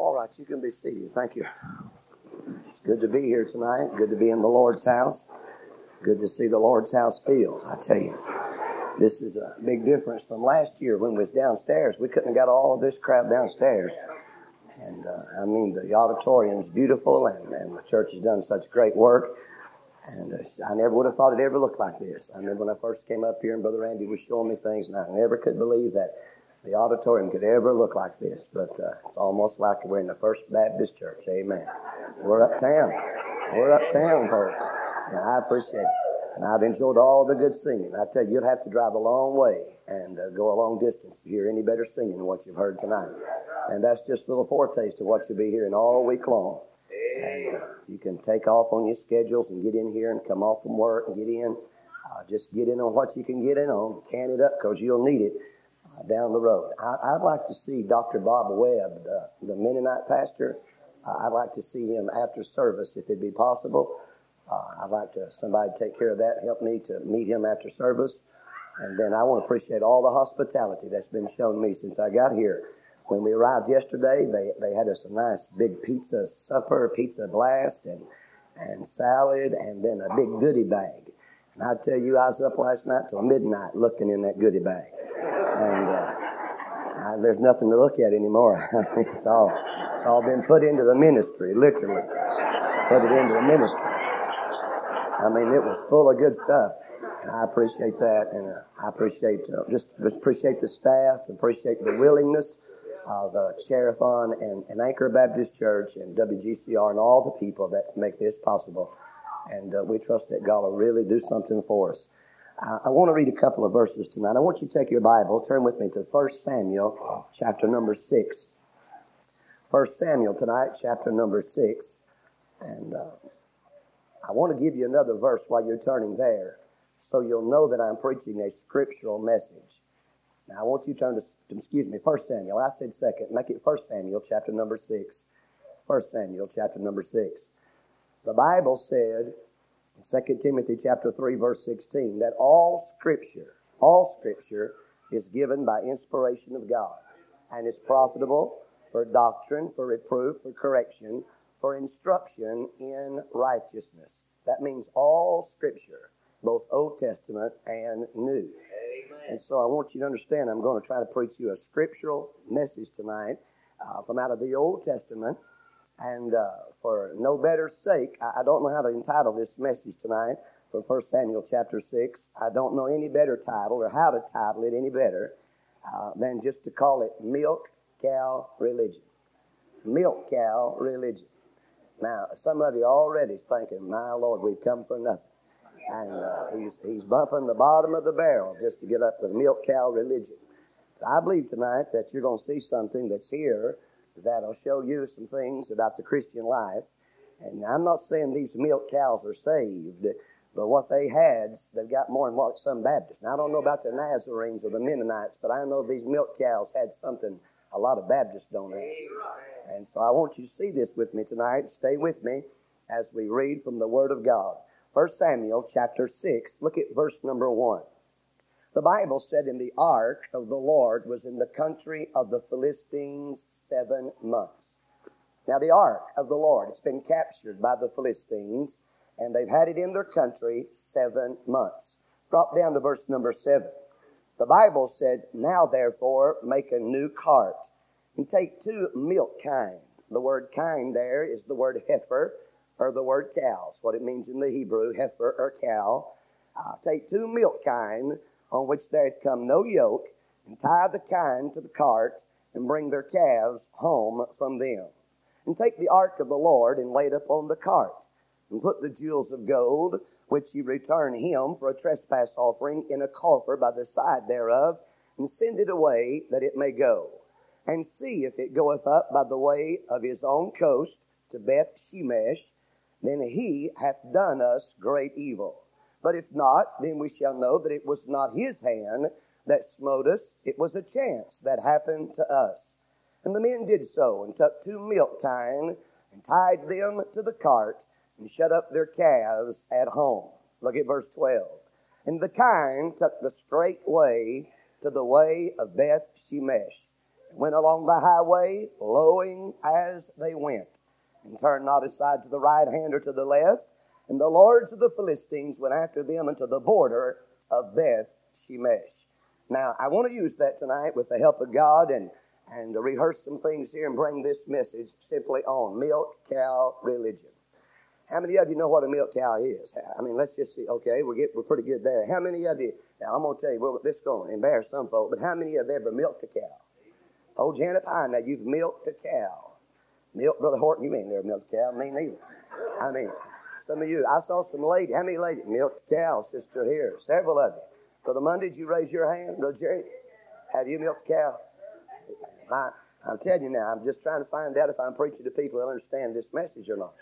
All right, you can be seated. Thank you. It's good to be here tonight. Good to be in the Lord's house. Good to see the Lord's house filled. I tell you, this is a big difference from last year when we was downstairs. We couldn't have got all this crowd downstairs. And uh, I mean, the auditorium's beautiful, and, and the church has done such great work. And uh, I never would have thought it ever looked like this. I remember when I first came up here and Brother Randy was showing me things, and I never could believe that the auditorium could ever look like this. But uh, it's almost like we're in the First Baptist Church. Amen. We're uptown. We're uptown, folks. And I appreciate it. And I've enjoyed all the good singing. I tell you, you'll have to drive a long way and uh, go a long distance to hear any better singing than what you've heard tonight. And that's just a little foretaste of what you'll be hearing all week long. And uh, you can take off on your schedules and get in here and come off from work and get in. Uh, just get in on what you can get in on. Can it up because you'll need it uh, down the road. I, would like to see Dr. Bob Webb, the, the Mennonite pastor. Uh, I'd like to see him after service if it'd be possible. Uh, I'd like to somebody take care of that, help me to meet him after service. And then I want to appreciate all the hospitality that's been shown me since I got here. When we arrived yesterday, they, they had us a nice big pizza supper, pizza blast, and, and salad, and then a big goodie bag. I tell you, I was up last night till midnight looking in that goodie bag. And uh, there's nothing to look at anymore. it's all it's all been put into the ministry, literally. Put it into the ministry. I mean, it was full of good stuff. And I appreciate that, and uh, I appreciate uh, just, just appreciate the staff, appreciate the willingness of uh, Sherathon and, and Anchor Baptist Church and WGCR and all the people that make this possible. And uh, we trust that God will really do something for us. Uh, I want to read a couple of verses tonight. I want you to take your Bible, turn with me to 1 Samuel, chapter number 6. 1 Samuel tonight, chapter number 6. And uh, I want to give you another verse while you're turning there so you'll know that I'm preaching a scriptural message. Now, I want you to turn to, excuse me, 1 Samuel. I said second. Make it 1 Samuel, chapter number 6. 1 Samuel, chapter number 6. The Bible said, 2 Timothy chapter 3 verse 16 that all scripture, all scripture is given by inspiration of God and is profitable for doctrine, for reproof, for correction, for instruction in righteousness. That means all scripture, both Old Testament and New. Amen. And so I want you to understand I'm going to try to preach you a scriptural message tonight uh, from out of the Old Testament and uh, for no better sake, I, I don't know how to entitle this message tonight from 1 Samuel chapter 6. I don't know any better title or how to title it any better uh, than just to call it Milk Cow Religion. Milk Cow Religion. Now, some of you already thinking, my Lord, we've come for nothing. And uh, he's, he's bumping the bottom of the barrel just to get up with milk cow religion. I believe tonight that you're going to see something that's here that'll show you some things about the Christian life. And I'm not saying these milk cows are saved, but what they had, they've got more than what some Baptists. Now, I don't know about the Nazarenes or the Mennonites, but I know these milk cows had something a lot of Baptists don't have. And so I want you to see this with me tonight. Stay with me as we read from the Word of God. 1 Samuel chapter 6, look at verse number 1. The Bible said, in the ark of the Lord was in the country of the Philistines seven months. Now, the ark of the Lord, it's been captured by the Philistines, and they've had it in their country seven months. Drop down to verse number seven. The Bible said, Now therefore make a new cart, and take two milk kine. The word kine there is the word heifer, or the word cows, what it means in the Hebrew, heifer or cow. Uh, take two milk kine on which there had come no yoke, and tie the kine to the cart, and bring their calves home from them. And take the ark of the Lord, and lay it upon the cart, and put the jewels of gold, which ye return him for a trespass offering, in a coffer by the side thereof, and send it away that it may go. And see if it goeth up by the way of his own coast to Beth Shemesh, then he hath done us great evil. But if not, then we shall know that it was not his hand that smote us, it was a chance that happened to us. And the men did so, and took two milk kine, and tied them to the cart, and shut up their calves at home. Look at verse 12. And the kine took the straight way to the way of Beth Shemesh. And went along the highway, lowing as they went, and turned not aside to the right hand or to the left. And the lords of the Philistines went after them unto the border of Beth Shemesh. Now, I want to use that tonight with the help of God and, and rehearse some things here and bring this message simply on milk cow religion. How many of you know what a milk cow is? I mean, let's just see. Okay, we're, get, we're pretty good there. How many of you, now I'm going to tell you, well, this is going to embarrass some folk, but how many you ever milked a cow? Hand up high now. You've milked a cow. Milk, Brother Horton, you ain't never milked a cow. Me neither. I mean, some of you, I saw some lady. How many ladies milked a cow, sister here? Several of you. Brother Monday, did you raise your hand? Brother Jerry, have you milked a cow? I, I'm telling you now, I'm just trying to find out if I'm preaching to people that understand this message or not.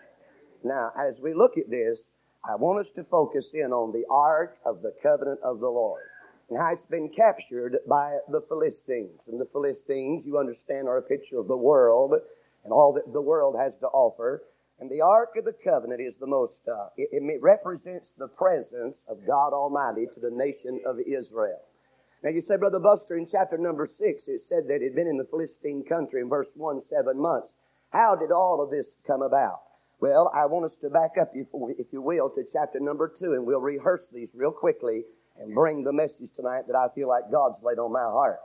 Now, as we look at this, I want us to focus in on the Ark of the Covenant of the Lord and how it's been captured by the Philistines. And the Philistines, you understand, are a picture of the world and all that the world has to offer. And the Ark of the Covenant is the most, uh, it, it represents the presence of God Almighty to the nation of Israel. Now you say, Brother Buster, in chapter number six, it said that it had been in the Philistine country in verse one, seven months. How did all of this come about? Well, I want us to back up, if, if you will, to chapter number two, and we'll rehearse these real quickly and bring the message tonight that I feel like God's laid on my heart.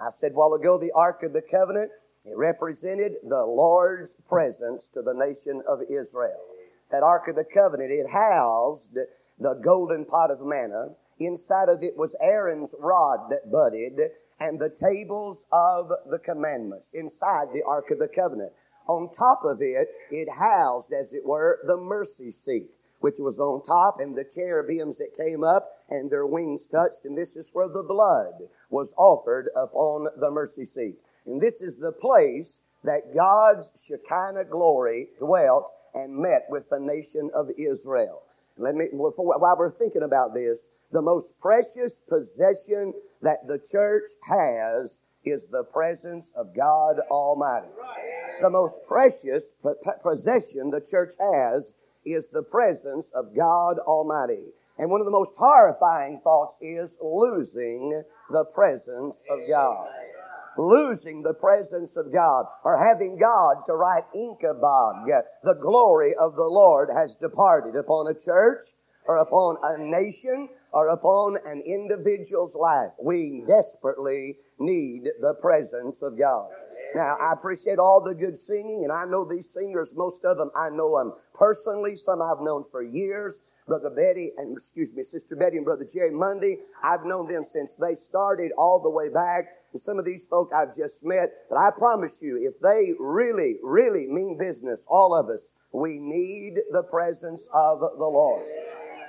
I said a while ago, the Ark of the Covenant, it represented the Lord's presence to the nation of Israel. That Ark of the Covenant, it housed the golden pot of manna. Inside of it was Aaron's rod that budded and the tables of the commandments inside the Ark of the Covenant. On top of it, it housed, as it were, the mercy seat, which was on top, and the cherubims that came up and their wings touched, and this is where the blood was offered upon the mercy seat. And this is the place that God's Shekinah glory dwelt and met with the nation of Israel. Let me, before, while we're thinking about this, the most precious possession that the church has is the presence of God Almighty. The most precious possession the church has is the presence of God Almighty. And one of the most horrifying thoughts is losing the presence of God. Losing the presence of God or having God to write Ichabod. The glory of the Lord has departed upon a church or upon a nation or upon an individual's life. We desperately need the presence of God. Now, I appreciate all the good singing, and I know these singers, most of them, I know them personally. Some I've known for years. Brother Betty, and excuse me, Sister Betty and Brother Jerry Monday. I've known them since they started all the way back. And some of these folk I've just met, but I promise you, if they really, really mean business, all of us, we need the presence of the Lord.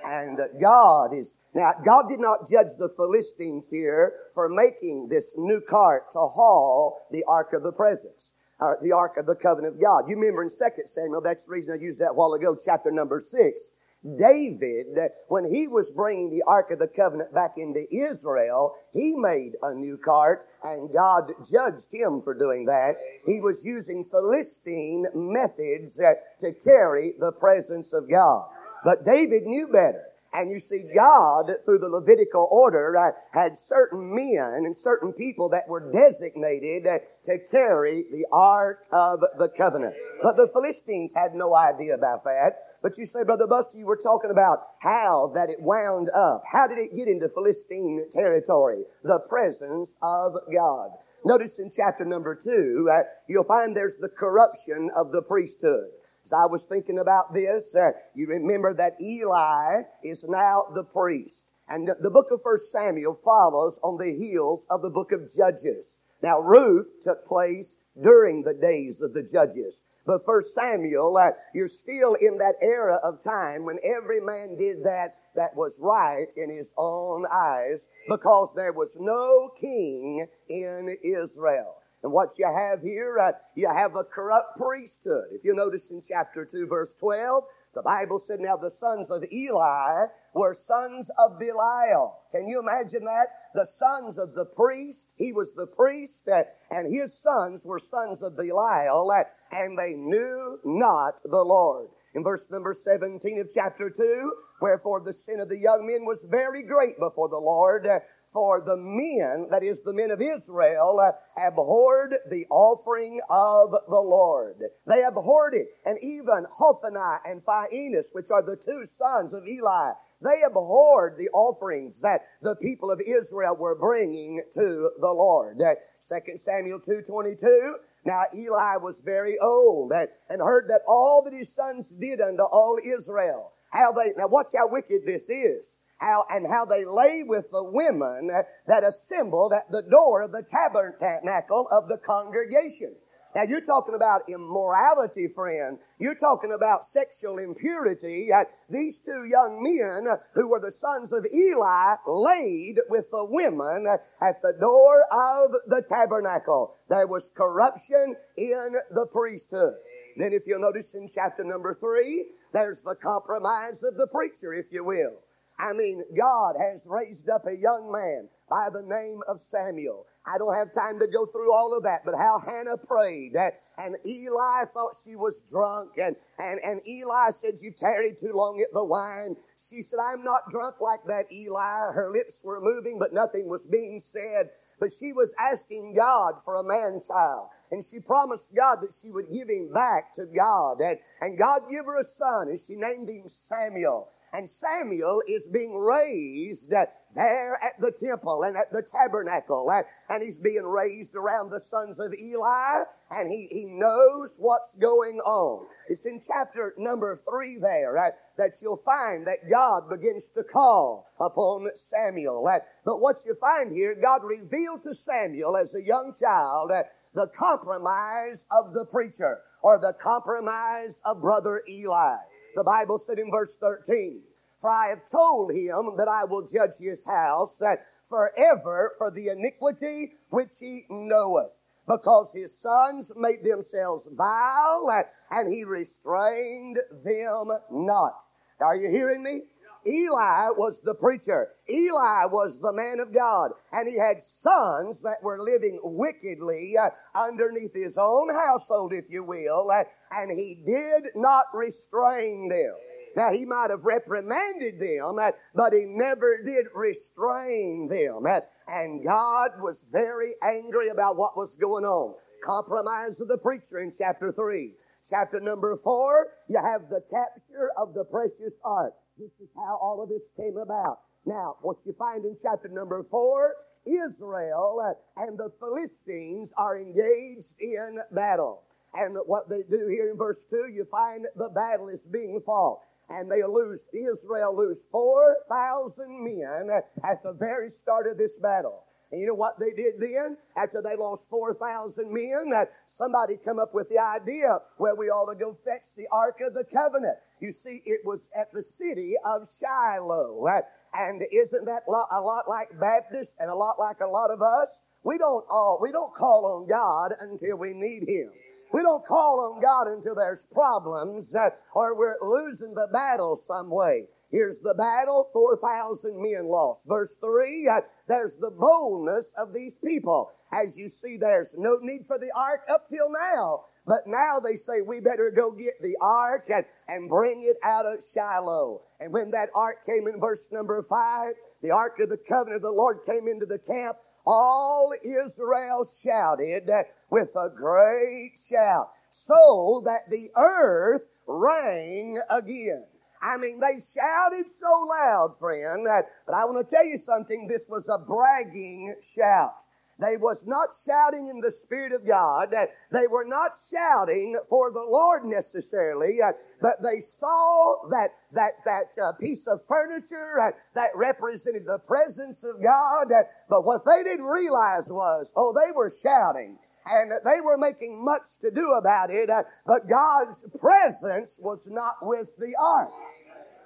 And God is, now God did not judge the Philistines here for making this new cart to haul the Ark of the Presence. Uh, the Ark of the Covenant of God. You remember in 2 Samuel, that's the reason I used that a while ago, chapter number 6. David, when he was bringing the Ark of the Covenant back into Israel, he made a new cart and God judged him for doing that. He was using Philistine methods uh, to carry the presence of God. But David knew better. And you see, God, through the Levitical order, uh, had certain men and certain people that were designated uh, to carry the Ark of the Covenant. But the Philistines had no idea about that. But you say, Brother Buster, you were talking about how that it wound up. How did it get into Philistine territory? The presence of God. Notice in chapter number two, uh, you'll find there's the corruption of the priesthood. As I was thinking about this, uh, you remember that Eli is now the priest. And the book of First Samuel follows on the heels of the book of Judges. Now, Ruth took place during the days of the judges. But First Samuel, uh, you're still in that era of time when every man did that that was right in his own eyes because there was no king in Israel. And what you have here, uh, you have a corrupt priesthood. If you notice in chapter 2, verse 12, the Bible said, Now the sons of Eli were sons of Belial. Can you imagine that? The sons of the priest, he was the priest, uh, and his sons were sons of Belial, uh, and they knew not the Lord. In verse number 17 of chapter 2, wherefore the sin of the young men was very great before the Lord, uh, for the men, that is the men of Israel, uh, abhorred the offering of the Lord. They abhorred it. And even Hophni and Phinehas, which are the two sons of Eli, they abhorred the offerings that the people of Israel were bringing to the Lord. Uh, 2 Samuel 2.22, now Eli was very old and heard that all that his sons did unto all Israel. How they, now watch how wicked this is how and how they lay with the women that assembled at the door of the tabernacle of the congregation. Now you're talking about immorality, friend. You're talking about sexual impurity. Uh, these two young men, who were the sons of Eli, laid with the women at the door of the tabernacle. There was corruption in the priesthood. Then if you'll notice in chapter number three, there's the compromise of the preacher, if you will. I mean, God has raised up a young man by the name of Samuel. I don't have time to go through all of that, but how Hannah prayed. And Eli thought she was drunk. And, and, and Eli said, You've tarried too long at the wine. She said, I'm not drunk like that, Eli. Her lips were moving, but nothing was being said. But she was asking God for a man child. And she promised God that she would give him back to God. And, and God gave her a son, and she named him Samuel. And Samuel is being raised uh, there at the temple and at the tabernacle. And he's being raised around the sons of Eli. And he, he knows what's going on. It's in chapter number three there uh, that you'll find that God begins to call upon Samuel. Uh, but what you find here, God revealed to Samuel as a young child uh, the compromise of the preacher or the compromise of brother Eli. The Bible said in verse 13, For I have told him that I will judge his house forever for the iniquity which he knoweth because his sons made themselves vile and he restrained them not. Are you hearing me? Eli was the preacher. Eli was the man of God. And he had sons that were living wickedly uh, underneath his own household, if you will, uh, and he did not restrain them. Now, he might have reprimanded them, but he never did restrain them. And God was very angry about what was going on. Compromise of the preacher in chapter 3. Chapter number 4, you have the capture of the precious ark. This is how all of this came about. Now, what you find in chapter number four, Israel and the Philistines are engaged in battle. And what they do here in verse 2, you find the battle is being fought. And they lose, Israel lose 4,000 men at the very start of this battle. And you know what they did then? After they lost 4,000 men, that somebody come up with the idea, well, we ought to go fetch the Ark of the Covenant. You see, it was at the city of Shiloh. And isn't that a lot like Baptists and a lot like a lot of us? We don't all, we don't call on God until we need Him. We don't call on God until there's problems uh, or we're losing the battle some way. Here's the battle, 4,000 men lost. Verse 3, uh, there's the boldness of these people. As you see, there's no need for the ark up till now. But now they say we better go get the ark and, and bring it out of Shiloh. And when that ark came in verse number 5, the ark of the covenant of the Lord came into the camp, all Israel shouted with a great shout, so that the earth rang again. I mean, they shouted so loud, friend, that, but I want to tell you something. This was a bragging shout. They was not shouting in the Spirit of God. They were not shouting for the Lord necessarily, uh, but they saw that, that, that uh, piece of furniture uh, that represented the presence of God. But what they didn't realize was, oh, they were shouting and they were making much to do about it, but God's presence was not with the ark.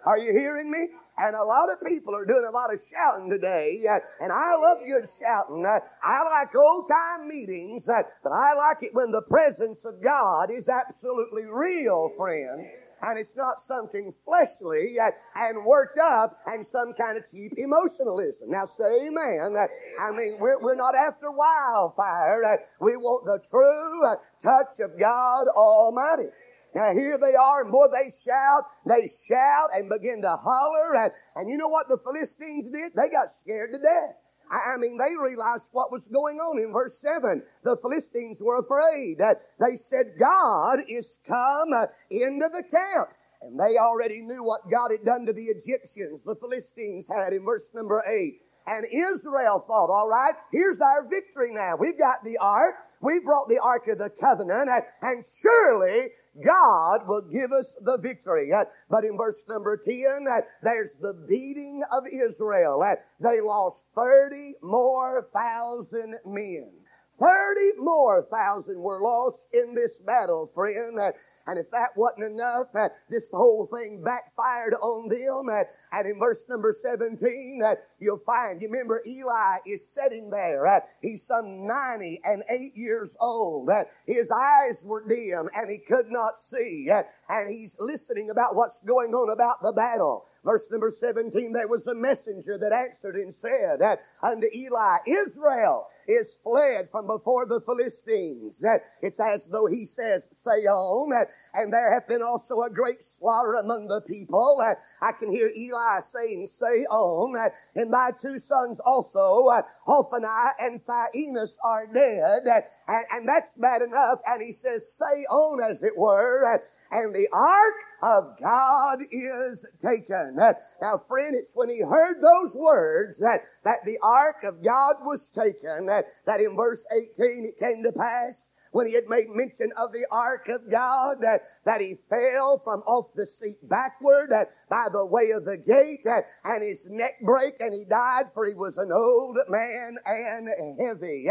Are you hearing me? And a lot of people are doing a lot of shouting today. Uh, and I love good shouting. Uh, I like old time meetings, uh, but I like it when the presence of God is absolutely real, friend and it's not something fleshly and worked up and some kind of cheap emotionalism. Now say amen. I mean, we're, we're not after wildfire. We want the true touch of God Almighty. Now here they are, and boy, they shout, they shout and begin to holler. And, and you know what the Philistines did? They got scared to death. I mean, they realized what was going on in verse 7. The Philistines were afraid. They said, God is come uh, into the camp. And they already knew what God had done to the Egyptians, the Philistines had in verse number 8. And Israel thought, all right, here's our victory now. We've got the ark. We brought the ark of the covenant and, and surely God will give us the victory. But in verse number 10, uh, there's the beating of Israel. They lost 30 more thousand men. Thirty more thousand were lost in this battle, friend. And if that wasn't enough, uh, this whole thing backfired on them. Uh, and in verse number 17, uh, you'll find, you remember Eli is sitting there. He's some 90 and 8 years old. His eyes were dim and he could not see. And he's listening about what's going on about the battle. Verse number 17, there was a messenger that answered and said unto Eli, Israel is fled from before the Philistines. It's as though he says, say on. And there hath been also a great slaughter among the people. I can hear Eli saying, say on. And my two sons also, Hophni and Phinehas are dead. And, that's bad enough. And he says, say on as it were. And the ark of God is taken. Now, friend, it's when he heard those words that, that the ark of God was taken, that, that in verse 18 it came to pass when he had made mention of the ark of God, that, that he fell from off the seat backward that by the way of the gate and his neck brake and he died for he was an old man and heavy.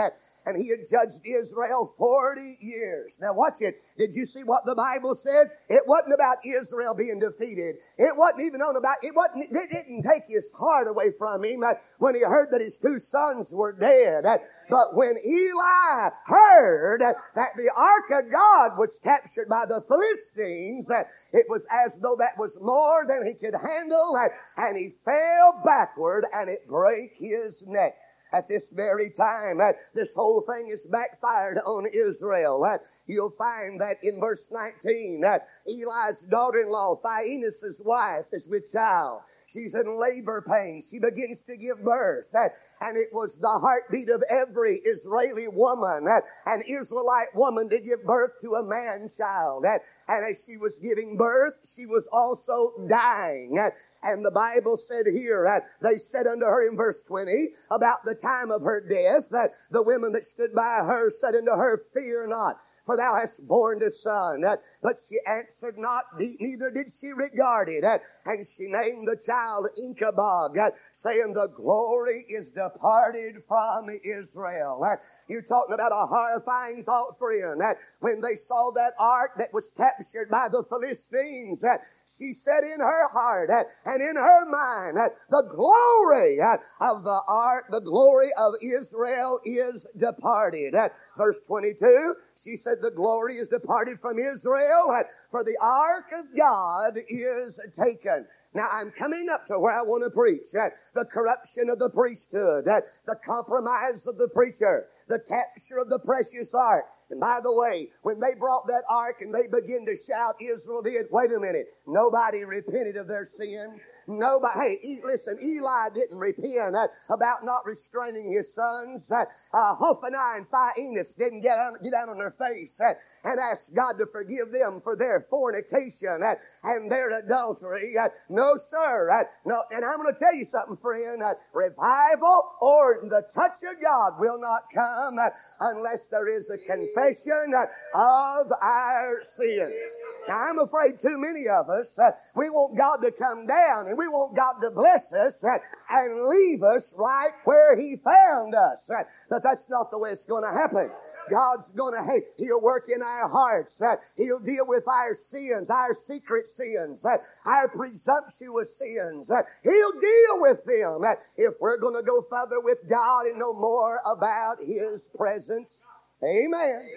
And he had judged Israel 40 years. Now watch it. Did you see what the Bible said? It wasn't about Israel being defeated. It wasn't even on about, it wasn't, it didn't take his heart away from him uh, when he heard that his two sons were dead. Uh, but when Eli heard uh, that the ark of God was captured by the Philistines, uh, it was as though that was more than he could handle, uh, and he fell backward and it broke his neck at this very time. Uh, this whole thing is backfired on Israel. Uh, you'll find that in verse 19, uh, Eli's daughter-in-law, Phinehas' wife, is with child. She's in labor pain. She begins to give birth. And it was the heartbeat of every Israeli woman, an Israelite woman to give birth to a man child. And as she was giving birth, she was also dying. And the Bible said here, they said unto her in verse 20 about the time of her death, that the women that stood by her said unto her, Fear not for thou hast borne a son. Eh? But she answered not, neither did she regard it. Eh? And she named the child Ichabod, eh? saying, The glory is departed from Israel. You're talking about a horrifying thought, friend. When they saw that ark that was captured by the Philistines, she said in her heart and in her mind, The glory of the ark, the glory of Israel is departed. Verse 22, she said, said, The glory is departed from Israel, for the ark of God is taken. Now I'm coming up to where I want to preach. Uh, the corruption of the priesthood, uh, the compromise of the preacher, the capture of the precious ark. And by the way, when they brought that ark and they began to shout, Israel did, wait a minute, nobody repented of their sin. Nobody, hey, listen, Eli didn't repent uh, about not restraining his sons. Uh, Hophni and Phinehas didn't get, on, get down on their face and ask God to forgive them for their fornication and their adultery. No, sir. Uh, no, and I'm going to tell you something, friend. Uh, revival or the touch of God will not come uh, unless there is a confession of our sins. Now, I'm afraid too many of us, uh, we want God to come down and we want God to bless us uh, and leave us right where He found us. Uh, but that's not the way it's going to happen. God's going to, hey, He'll work in our hearts. Uh, he'll deal with our sins, our secret sins, our uh, our presumptuous sins. Uh, he'll deal with them if we're going to go further with God and know more about His presence. Amen.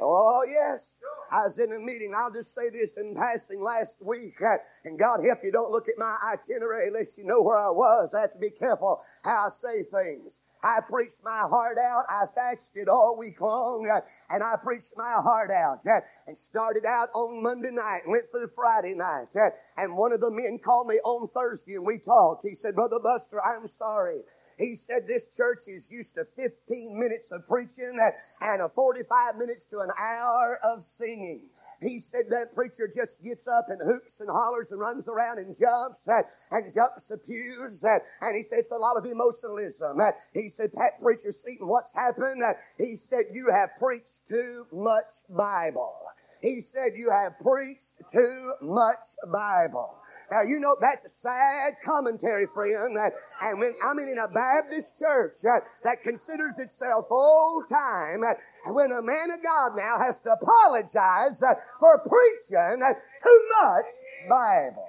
Oh, yes. I was in a meeting. I'll just say this in passing last week. Uh, and God help you, don't look at my itinerary unless you know where I was. I have to be careful how I say things. I preached my heart out. I fasted all week long uh, and I preached my heart out uh, and started out on Monday night went through Friday night. Uh, and one of the men called me on Thursday and we talked. He said, Brother Buster, I'm sorry. He said this church is used to 15 minutes of preaching and a 45 minutes to an hour of singing. He said that preacher just gets up and hoops and hollers and runs around and jumps and, and jumps the pews. And, and he said it's a lot of emotionalism. He said, Pat Preacher Seaton, what's happened? He said, you have preached too much Bible. He said, you have preached too much Bible. Now, you know, that's a sad commentary, friend. And when I'm in a Baptist church that considers itself old time, when a man of God now has to apologize uh, for preaching too much Bible.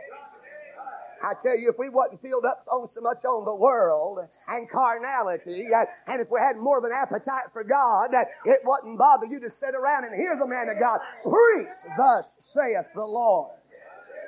I tell you, if we wasn't filled up on so much on the world and carnality, uh, and if we had more of an appetite for God, uh, it wouldn't bother you to sit around and hear the man of God preach, thus saith the Lord.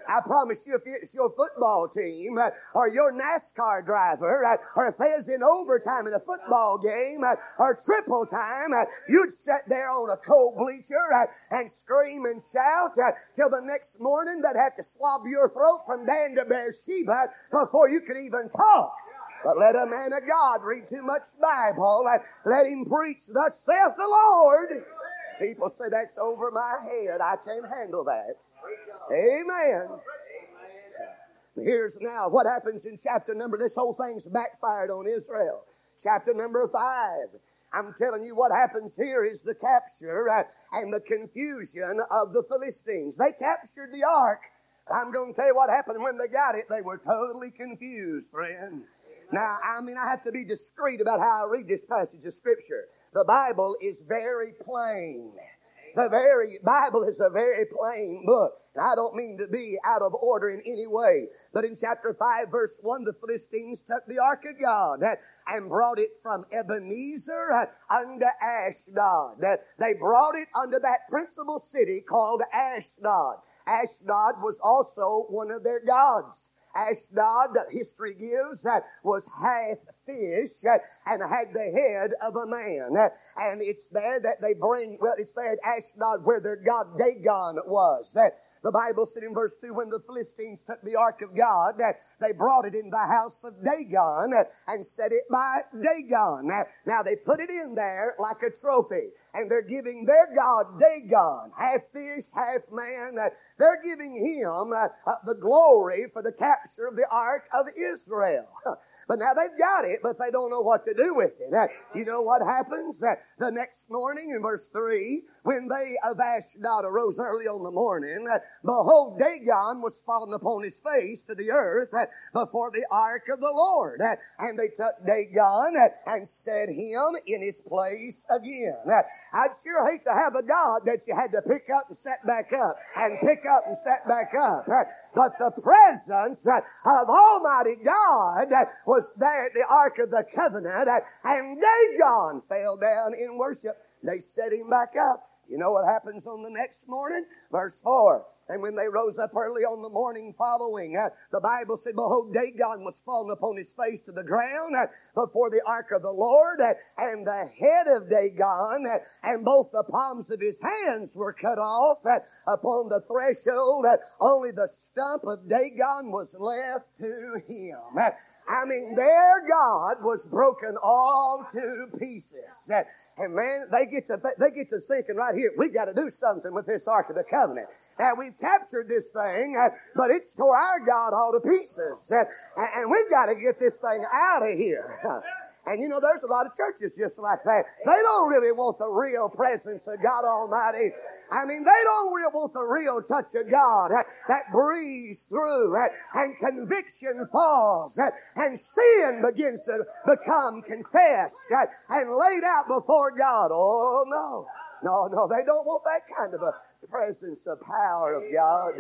I promise you, if it's your football team uh, or your NASCAR driver, uh, or if there's in overtime in a football game uh, or triple time, you'd sit there on a cold bleacher and scream and shout till the next morning they'd have to swab your throat from Dan to Beersheba before you could even talk. But let a man of God read too much Bible. Let him preach, thus saith the Lord. People say that's over my head. I can't handle that. Amen. Here's now what happens in chapter number. This whole thing's backfired on Israel. Chapter number five. I'm telling you what happens here is the capture uh, and the confusion of the Philistines. They captured the ark. I'm going to tell you what happened when they got it. They were totally confused, friend. Now, I mean, I have to be discreet about how I read this passage of Scripture. The Bible is very plain. The very Bible is a very plain book. And I don't mean to be out of order in any way. But in chapter 5, verse 1, the Philistines took the ark of God and brought it from Ebenezer unto Ashdod. They brought it unto that principal city called Ashdod. Ashdod was also one of their gods. Ashdod, history gives, uh, was half fish uh, and had the head of a man. And it's there that they bring, well, it's there at Ashdod where their god Dagon was. Uh, the Bible said in verse 2, when the Philistines took the ark of God, they brought it in the house of Dagon and set it by Dagon. Now they put it in there like a trophy and they're giving their God Dagon, half fish, half man. Uh, they're giving him uh, uh, the glory for the capture capture of the ark of Israel. But now they've got it, but they don't know what to do with it. You know what happens? The next morning in verse 3, when they of Ashdod arose early on the morning, behold, Dagon was fallen upon his face to the earth before the ark of the Lord. And they took Dagon and set him in his place again. I'd sure hate to have a God that you had to pick up and set back up and pick up and set back up. But the presence of Almighty God was there at the Ark of the Covenant, and Dagon fell down in worship. They set him back up. You know what happens on the next morning? Verse 4. And when they rose up early on the morning following, uh, the Bible said, Behold, Dagon was fallen upon his face to the ground uh, before the ark of the Lord, uh, and the head of Dagon uh, and both the palms of his hands were cut off uh, upon the threshold. Uh, only the stump of Dagon was left to him. I mean, their God was broken all to pieces. And man, they get to, th- they get to thinking right here, we got to do something with this Ark of the Covenant. Now, we've captured this thing, uh, but it's tore our God all to pieces. Uh, and we've got to get this thing out of here. And you know, there's a lot of churches just like that. They don't really want the real presence of God Almighty. I mean, they don't really want the real touch of God that, that breathes through and conviction falls and sin begins to become confessed and laid out before God. Oh no. No, no, they don't want that kind of a presence of power of God.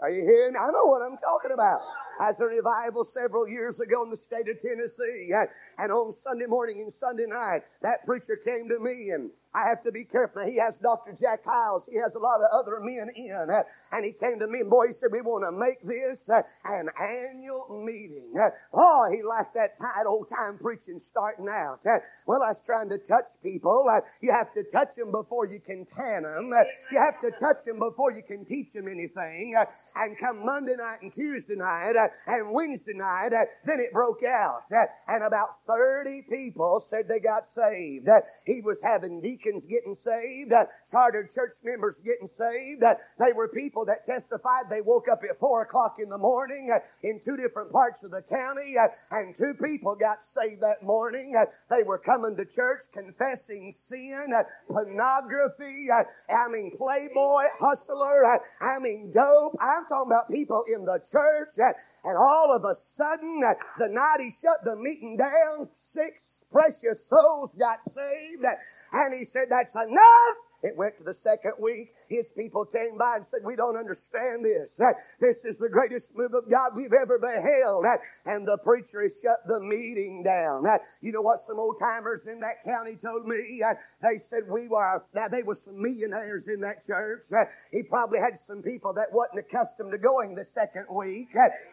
Are you hearing? I know what I'm talking about. I was a revival several years ago in the state of Tennessee. And on Sunday morning and Sunday night, that preacher came to me and I have to be careful. He has Dr. Jack Hyles. He has a lot of other men in. Uh, and he came to me and boy, he said, we want to make this uh, an annual meeting. Uh, oh, he liked that tight old time preaching starting out. Uh, well, I was trying to touch people. Uh, you have to touch them before you can tan them. Uh, you have to touch them before you can teach them anything. and come Monday night and Tuesday night and Wednesday night, then it broke out. and about 30 people said they got saved. he was having deacons getting saved, uh, chartered church members getting saved. Uh, they were people that testified they woke up at 4 o'clock in the morning uh, in two different parts of the county and two people got saved that morning. they were coming to church confessing sin, pornography, I mean playboy, hustler, I mean dope. I'm talking about people in the church and all of a sudden the night he shut the meeting down, six precious souls got saved and he said, that's enough. It went to the second week. His people came by and said, we don't understand this. This is the greatest move of God we've ever beheld. And the preacher has shut the meeting down. You know what some old timers in that county told me? They said we were, now they were some millionaires in that church. He probably had some people that wasn't accustomed to going the second week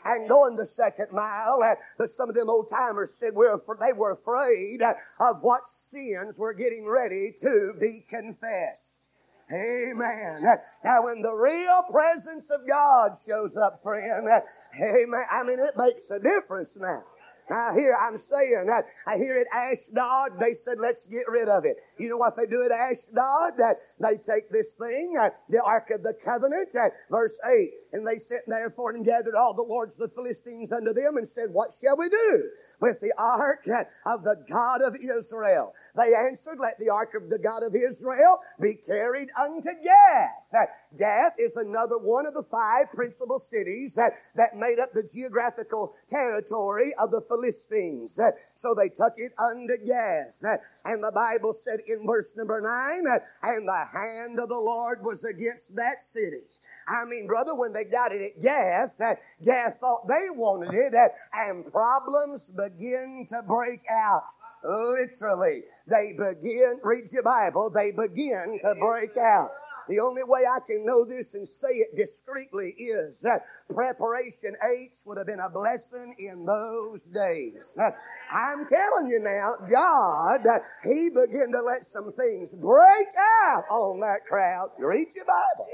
and going the second mile. But some of them old timers said we're, they were afraid of what sins were getting ready to be confessed. Amen. Now, when the real presence of God shows up, friend, amen, I mean, it makes a difference now. I hear, I'm saying that I hear at Ashdod, they said, let's get rid of it. You know what they do at Ashdod? That they take this thing, uh, the Ark of the Covenant, uh, verse 8, and they sent therefore and gathered all the lords of the Philistines unto them and said, what shall we do with the Ark uh, of the God of Israel? They answered, let the Ark of the God of Israel be carried unto Gath. Gath is another one of the five principal cities that, that made up the geographical territory of the Philistines. So they took it under Gath. And the Bible said in verse number nine, and the hand of the Lord was against that city. I mean, brother, when they got it at Gath, Gath thought they wanted it, and problems begin to break out. Literally, they begin, read your Bible, they begin to break out. The only way I can know this and say it discreetly is that preparation H would have been a blessing in those days. I'm telling you now, God, He began to let some things break out on that crowd. Read your Bible.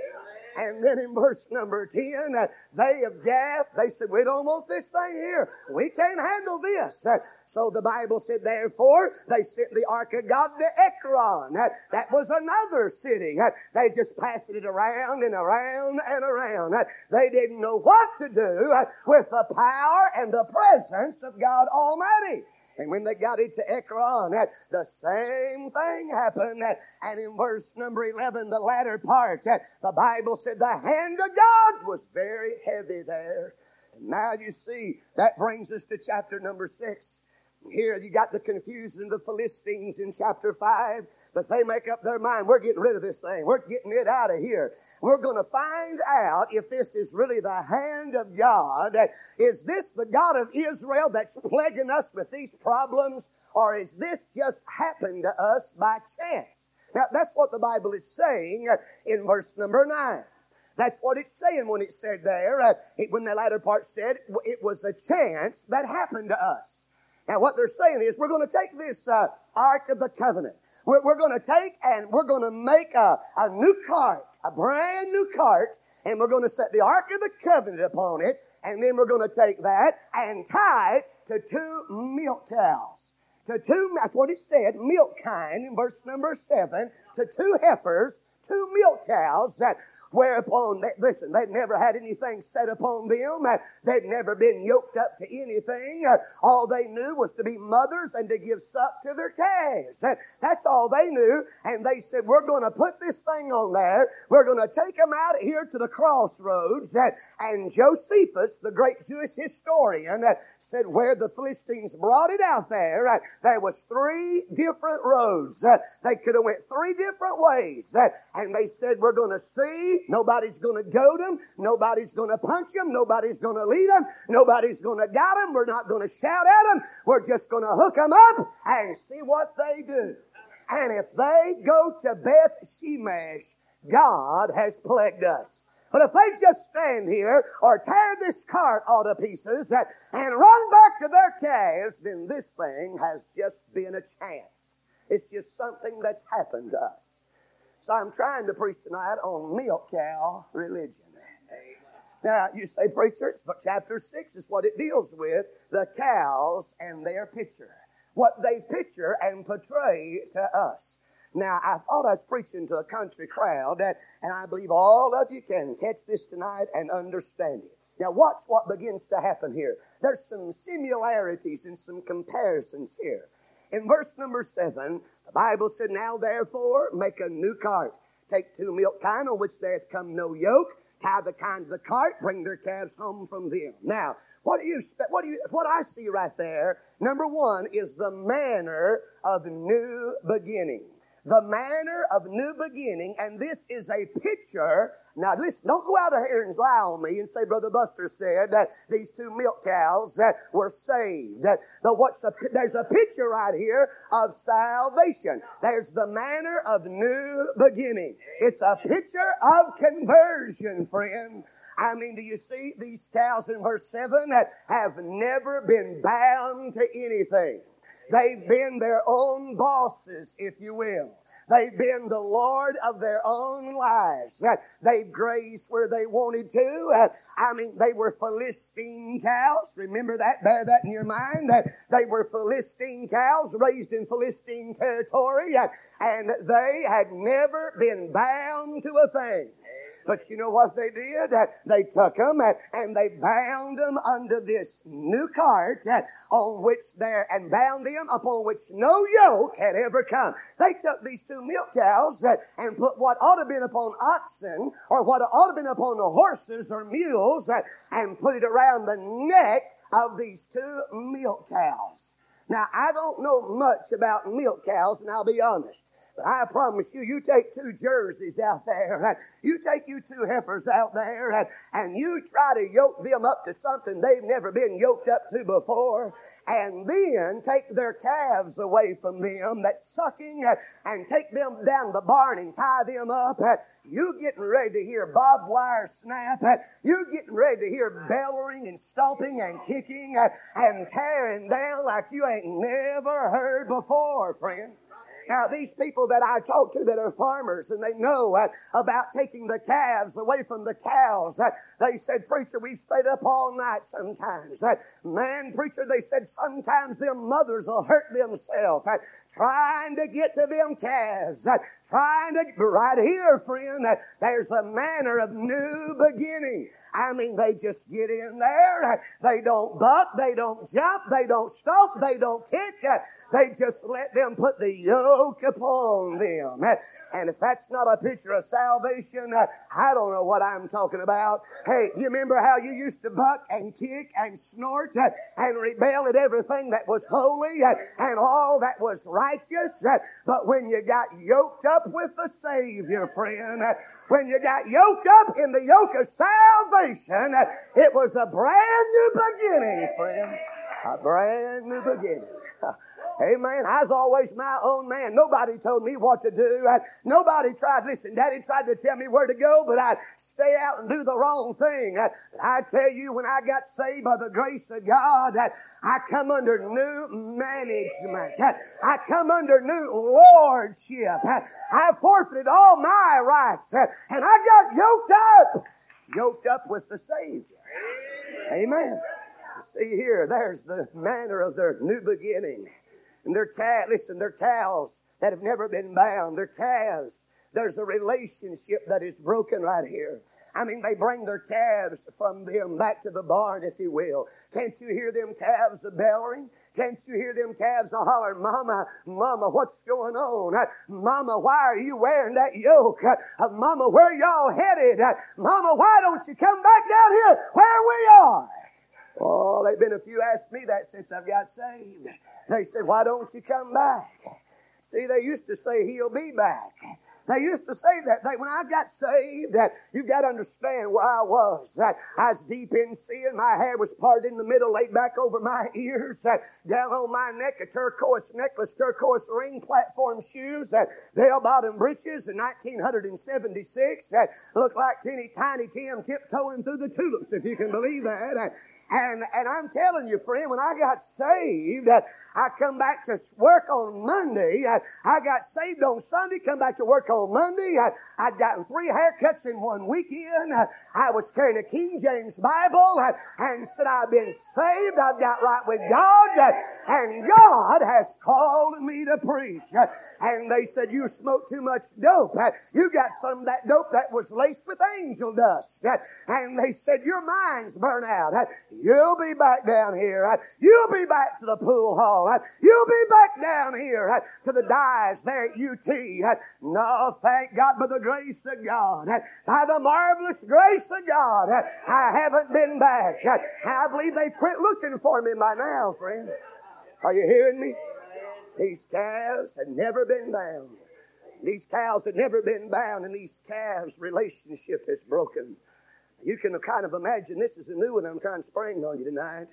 And then in verse number 10, uh, they of Gath, they said, we don't want this thing here. We can't handle this. So the Bible said, therefore, they sent the ark of God to Ekron. That was another city. They just passed it around and around and around. They didn't know what to do with the power and the presence of God Almighty. And when they got into Ekron, the same thing happened. And in verse number 11, the latter part, the Bible said the hand of God was very heavy there. And now you see, that brings us to chapter number 6. Here you got the confusion of the Philistines in chapter 5, but they make up their mind, we're getting rid of this thing. We're getting it out of here. We're going to find out if this is really the hand of God. Is this the God of Israel that's plaguing us with these problems, or is this just happened to us by chance? Now that's what the Bible is saying in verse number 9. That's what it's saying when it said there, uh, it, when the latter part said it was a chance that happened to us. Now what they're saying is we're going to take this uh, Ark of the Covenant. We're, we're going to take and we're going to make a, a new cart, a brand new cart, and we're going to set the Ark of the Covenant upon it, and then we're going to take that and tie it to two milk cows. To two, that's what it said, milk kine in verse number seven, to two heifers, two milk cows that Whereupon, they, listen, they'd never had anything set upon them. They'd never been yoked up to anything. Uh, all they knew was to be mothers and to give suck to their calves. That's all they knew. And they said, we're going to put this thing on there. We're going to take them out here to the crossroads. And Josephus, the great Jewish historian, uh, said where the Philistines brought it out there, uh, there was three different roads. They could have went three different ways. And they said, we're going to see Nobody's going to goad them. Nobody's going to punch them. Nobody's going to lead them. Nobody's going to guide them. We're not going to shout at them. We're just going to hook them up and see what they do. And if they go to Beth Shemesh, God has plagued us. But if they just stand here or tear this cart all to pieces and run back to their calves, then this thing has just been a chance. It's just something that's happened to us. So I'm trying to preach tonight on milk cow religion. Now, you say, preacher, chapter 6 is what it deals with the cows and their picture. What they picture and portray to us. Now, I thought I was preaching to a country crowd, and I believe all of you can catch this tonight and understand it. Now, watch what begins to happen here. There's some similarities and some comparisons here. In verse number seven, the Bible said, Now therefore, make a new cart. Take two milk kine on which there hath come no yoke. Tie the kine to the cart, bring their calves home from them. Now, what do you, what do you, what I see right there, number one, is the manner of new beginning the manner of new beginning, and this is a picture. Now listen, don't go out of here and lie on me and say, Brother Buster said that these two milk cows that were saved. The what's a, there's a picture right here of salvation. There's the manner of new beginning. It's a picture of conversion, friend. I mean, do you see these cows in verse 7 that have never been bound to anything? They've been their own bosses, if you will. They've been the Lord of their own lives. Uh, they've grazed where they wanted to. Uh, I mean, they were Philistine cows. Remember that? Bear that in your mind. That they were Philistine cows raised in Philistine territory and they had never been bound to a thing. But you know what they did? They took them and they bound them under this new cart on which there, and bound them upon which no yoke had ever come. They took these two milk cows and put what ought to have been upon oxen or what ought to have been upon the horses or mules and put it around the neck of these two milk cows. Now, I don't know much about milk cows, and I'll be honest. I promise you, you take two jerseys out there, and you take you two heifers out there, and, and you try to yoke them up to something they've never been yoked up to before, and then take their calves away from them that's sucking, and, and take them down the barn and tie them up. And You getting ready to hear barbed wire snap. And You're getting ready to hear bellowing and stomping and kicking and tearing down like you ain't never heard before, friend. Now, these people that I talk to that are farmers and they know uh, about taking the calves away from the cows, uh, they said, Preacher, we've stayed up all night sometimes. Uh, man, preacher, they said sometimes them mothers will hurt themselves uh, trying to get to them calves, uh, trying to, right here, friend, uh, there's a manner of new beginning. I mean, they just get in there, they don't buck, they don't jump, they don't stomp, they don't kick, they just let them put the yoke yoke upon them. And if that's not a picture of salvation, I don't know what I'm talking about. Hey, you remember how you used to buck and kick and snort and rebel at everything that was holy and all that was righteous? But when you got yoked up with the Savior, friend, when you got yoked up in the yoke of salvation, it was a brand new beginning, friend. A brand new beginning. Amen. I was always my own man. Nobody told me what to do. I, nobody tried, listen, daddy tried to tell me where to go, but I'd stay out and do the wrong thing. I, I tell you, when I got saved by the grace of God, I, I come under new management. I, come under new lordship. I, I forfeited all my rights uh, and I got yoked up, yoked up with the Savior. Amen. See here, there's the manner of their new beginning. And they're cow, listen, they're cows that have never been bound. They're calves. There's a relationship that is broken right here. I mean, they bring their calves from them back to the barn, if you will. Can't you hear them calves a bellowing? Can't you hear them calves a holler, Mama, Mama, what's going on? Uh, Mama, why are you wearing that yoke? Uh, Mama, where y'all headed? Uh, Mama, why don't you come back down here where we are? Oh, they've been a few asked me that since I've got saved. They said, why don't you come back? See, they used to say he'll be back. They used to say that. They, when I got saved, that you got to understand where I was. That I was deep in sin. My hair was parted in the middle, laid back over my ears. That down on my neck, a turquoise necklace, turquoise ring, platform shoes, that bell bottom breeches in 1976. That looked like teeny tiny Tim tiptoeing through the tulips, if you can believe that. And, and I'm telling you, friend, when I got saved, uh, I come back to work on Monday. I, I got saved on Sunday, come back to work on Monday. I, I'd gotten three haircuts in one weekend. I, I was carrying a King James Bible and said, I've been saved. I've got right with God. And God has called me to preach. And they said, you smoke too much dope. You got some that dope that was laced with angel dust. And they said, your mind's burnt out. You'll be back down here. You'll be back to the pool hall. You'll be back down here to the dives there at UT. No, thank God by the grace of God. By the marvelous grace of God, I haven't been back. I believe they quit looking for me by now, friend. Are you hearing me? These calves had never been bound. These cows had never been bound, and these calves' relationship is broken. You can kind of imagine this is a new one I'm trying to spring on you tonight.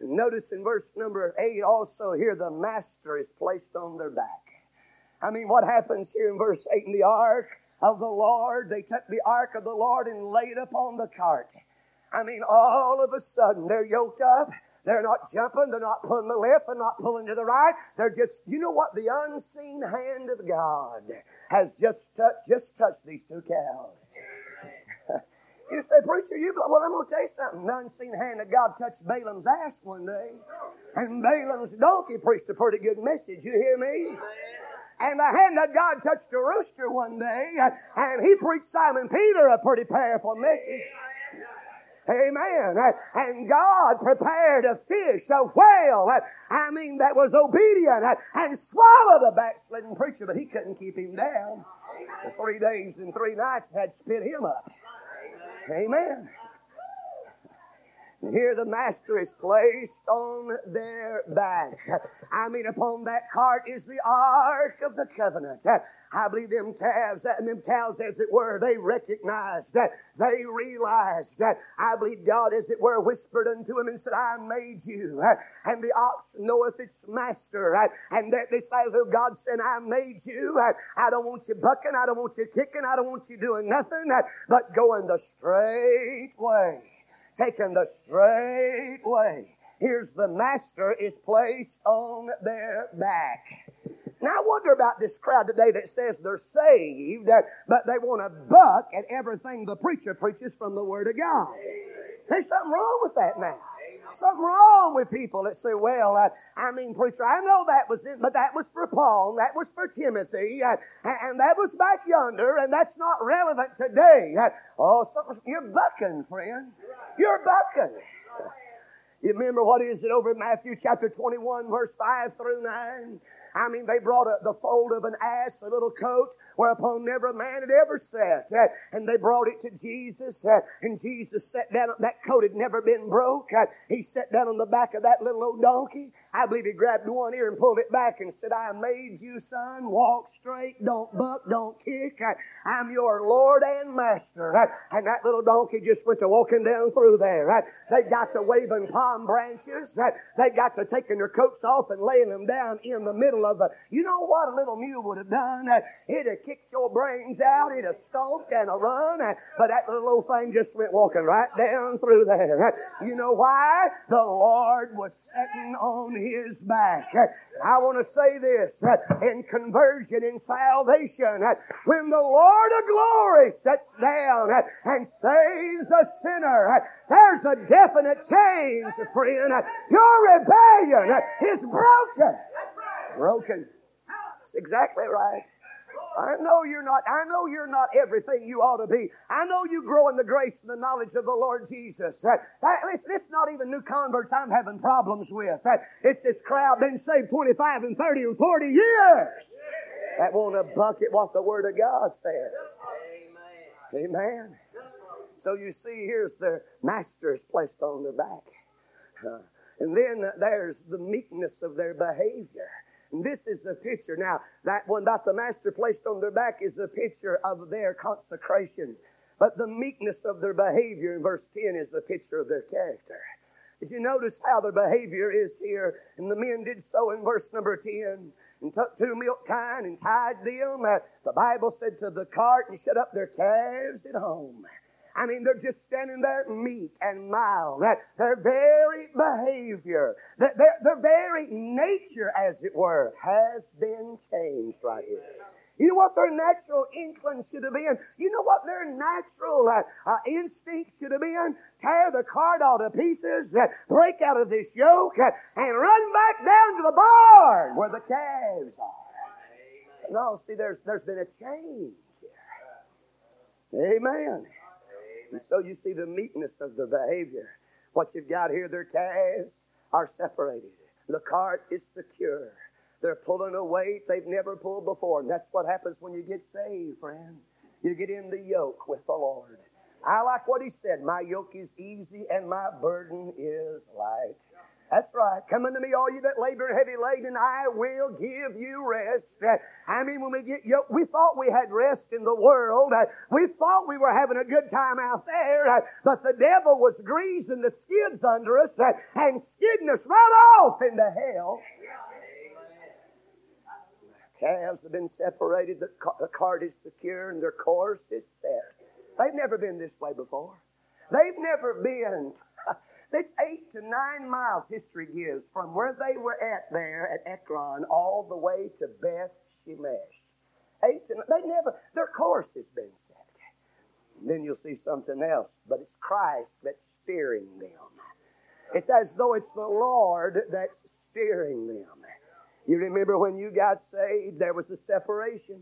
Notice in verse number 8 also here the master is placed on their back. I mean, what happens here in verse 8 in the ark of the Lord? They took the ark of the Lord and laid upon the cart. I mean, all of a sudden they're yoked up. They're not jumping. They're not pulling the left. They're not pulling to the right. They're just, you know what? The unseen hand of God has just touched, just touched these two cows. You say, preacher, you, well, I'm going to tell you something. The unseen hand of God touched Balaam's ass one day. And Balaam's donkey preached a pretty good message. You hear me? And the hand of God touched a rooster one day. And he preached Simon Peter a pretty powerful message. Amen. And God prepared a fish, a whale, I mean, that was obedient and swallowed the backslidden preacher, but he couldn't keep him down. The three days and three nights had spit him up. Amen. Here the master is placed on their back. I mean, upon that cart is the ark of the covenant. I believe them calves and them cows, as it were, they recognized that they realized that I believe God, as it were, whispered unto him and said, I made you. And the ox knoweth its master. And that this of God said, I made you. I don't want you bucking. I don't want you kicking. I don't want you doing nothing but going the straight way taken the straight way. Here's the master is placed on their back. Now I wonder about this crowd today that says they're saved, uh, but they want to buck at everything the preacher preaches from the Word of God. There's something wrong with that now. Something wrong with people that say, well, uh, I mean, preacher, I know that was it, but that was for Paul, that was for Timothy, uh, and that was back yonder, and that's not relevant today. Oh, you're bucking, friend. You're bucking. You remember what is it over in Matthew chapter 21, verse 5 through 9? I mean, they brought a, the fold of an ass, a little coat, whereupon never a man had ever sat. Uh, and they brought it to Jesus, uh, and Jesus sat down. That coat had never been broke. Uh, he sat down on the back of that little old donkey. I believe he grabbed one ear and pulled it back and said, I made you, son. Walk straight. Don't buck. Don't kick. I'm your Lord and Master. And that little donkey just went to walking down through there. They got to waving palm branches. They got to taking their coats off and laying them down in the middle of a, you know what a little mule would have done? It'd have kicked your brains out, it'd have stomped and a run, but that little old thing just went walking right down through there. You know why? The Lord was sitting on his back. I want to say this in conversion, in salvation, when the Lord of glory sits down and saves a sinner, there's a definite change, friend. Your rebellion is broken broken. That's exactly right. I know you're not, I know you're not everything you ought to be. I know you grow in the grace and the knowledge of the Lord Jesus. That, listen, it's not even new converts I'm having problems with. That, it's this crowd been saved 25 and 30 and 40 years that want to bucket what the Word of God says. Amen. Amen. So you see, here's their masters placed on their back. Uh, and then there's the meekness of their behavior. This is a picture. Now, that one about the master placed on their back is a picture of their consecration. But the meekness of their behavior in verse 10 is a picture of their character. Did you notice how their behavior is here? And the men did so in verse number 10 and took two milk kine and tied them. Uh, the Bible said to the cart and shut up their calves at home. I mean, they're just standing there meek and mild. Their very behavior, their, their very nature, as it were, has been changed right here. You know what their natural inkling should have been? You know what their natural uh, uh, instinct should have been? Tear the cart all to pieces, uh, break out of this yoke, uh, and run back down to the barn where the calves are. No, see, there's, there's been a change here. Amen. And so you see the meekness of their behavior. What you've got here, their calves are separated. The cart is secure. They're pulling a weight they've never pulled before. And that's what happens when you get saved, friend. You get in the yoke with the Lord. I like what he said. My yoke is easy and my burden is light. That's right. Come unto me, all you that labor and heavy laden, I will give you rest. I mean, when we get yoked, we thought we had rest in the world. We thought we were having a good time out there, but the devil was greasing the skids under us and skidding us right off into hell The calves have been separated, the, the cart is secure, and their course is set. They've never been this way before. They've never been. It's eight to nine miles, history gives, from where they were at there at Ekron all the way to Beth Shemesh. Eight to they never, their course has been set. Then you'll see something else, but it's Christ that's steering them. It's as though it's the Lord that's steering them. You remember when you got saved, there was a separation.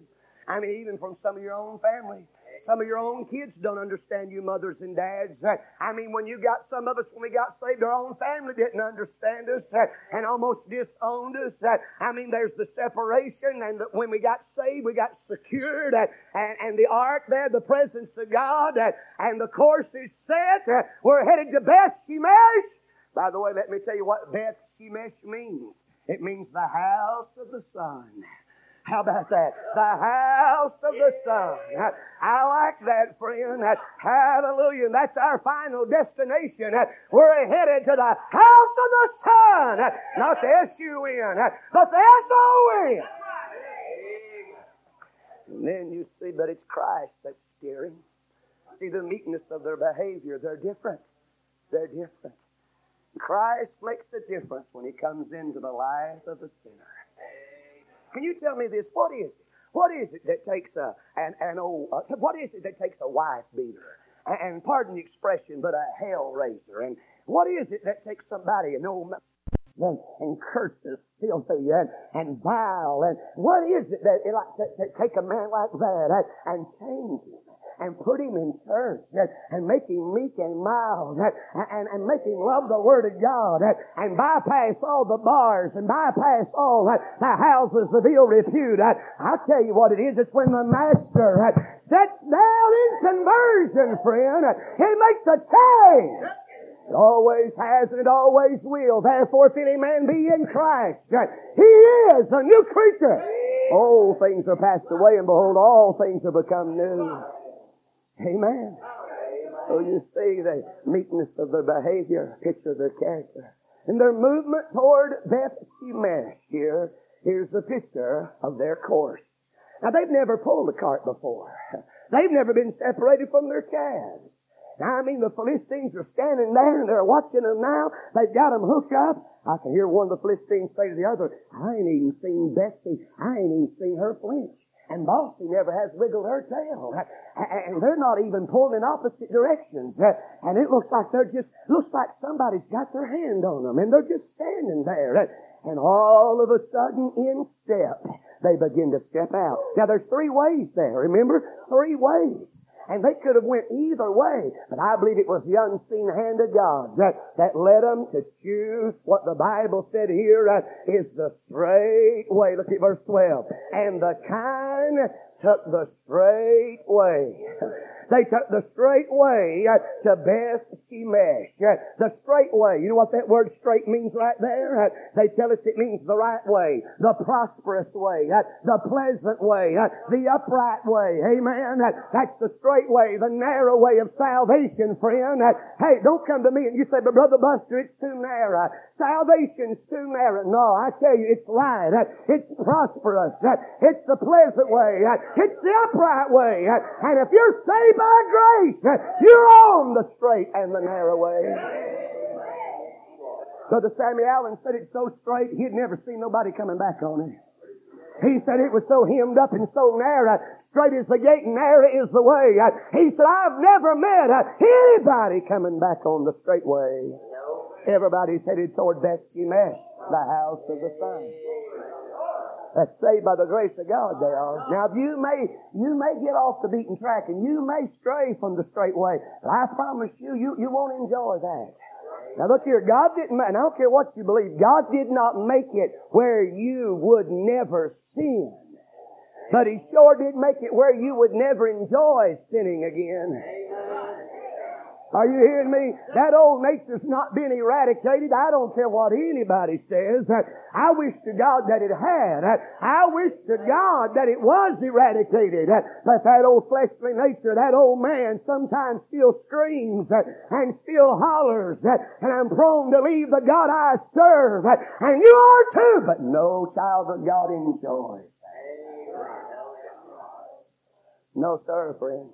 I mean, even from some of your own family. Some of your own kids don't understand you, mothers and dads. Uh, I mean, when you got some of us, when we got saved, our own family didn't understand us uh, and almost disowned us. Uh, I mean, there's the separation, and when we got saved, we got secured, and, and the ark there, the presence of God, and the course is set. We're headed to Beth Shemesh. By the way, let me tell you what Beth Shemesh means. It means the house of the sun. How about that? The house of the sun. I like that, friend. Hallelujah. That's our final destination. We're headed to the house of the sun. Not the S-U-N, but the S-O-N. And then you see, but it's Christ that's steering. See the meekness of their behavior. They're different. They're different. Christ makes a difference when he comes into the life of a sinner. Can you tell me this? What is it? What is it that takes a an, an old uh, what is it that takes a wife beater? And, and pardon the expression, but a hell raiser. And what is it that takes somebody an old and, and curses filthy and, and vile and what is it that it like to, to take a man like that and, and change him? And put him in church and, make him meek and mild and, and, make him love the Word of God and, bypass all the bars and bypass all the, houses of ill repute. I'll tell you what it is. It's when the Master uh, sets down in conversion, friend. Uh, he makes a change. It always has and it always will. Therefore, if any man be in Christ, uh, he is a new creature. Old things are passed away, and behold, all things are become new. Amen. So you see the meekness of their behavior, picture their character. And their movement toward Beth Shemesh here, here's the picture of their course. Now they've never pulled a cart before. They've never been separated from their calves. Now, I mean, the Philistines are standing there and they're watching them now. They've got them hooked up. I can hear one of the Philistines say to the other, I ain't even seen Betsy. I ain't even seen her flinch. And Bossy never has wiggled her tail. And they're not even pulling in opposite directions. And it looks like they're just, looks like somebody's got their hand on them. And they're just standing there. And all of a sudden, in step, they begin to step out. Now there's three ways there. Remember? Three ways. And they could have went either way, but I believe it was the unseen hand of God that, that led them to choose what the Bible said here uh, is the straight way. Look at verse 12. And the kine took the straight way. They took the straight way to Beth Shemesh. The straight way. You know what that word straight means right there? They tell us it means the right way, the prosperous way, the pleasant way, the upright way. Amen. That's the straight way, the narrow way of salvation, friend. Hey, don't come to me and you say, but Brother Buster, it's too narrow. Salvation's too narrow. No, I tell you, it's right. It's prosperous. It's the pleasant way. It's the upright way. And if you're saved by grace, you're on the straight and the narrow way. Brother Sammy Allen said it so straight, he'd never seen nobody coming back on it. He said it was so hemmed up and so narrow, straight is the gate and narrow is the way. He said, I've never met anybody coming back on the straight way. Everybody's headed toward Beth Shemesh, the house of the sun. That's saved by the grace of God they are. Now you may, you may get off the beaten track and you may stray from the straight way, but I promise you, you, you won't enjoy that. Now look here, God didn't, and I don't care what you believe, God did not make it where you would never sin. But He sure did make it where you would never enjoy sinning again. Are you hearing me? That old nature's not been eradicated. I don't care what anybody says. I wish to God that it had. I wish to God that it was eradicated. But that old fleshly nature, that old man sometimes still screams and still hollers. And I'm prone to leave the God I serve. And you are too. But no child of God enjoys. No, sir, friend.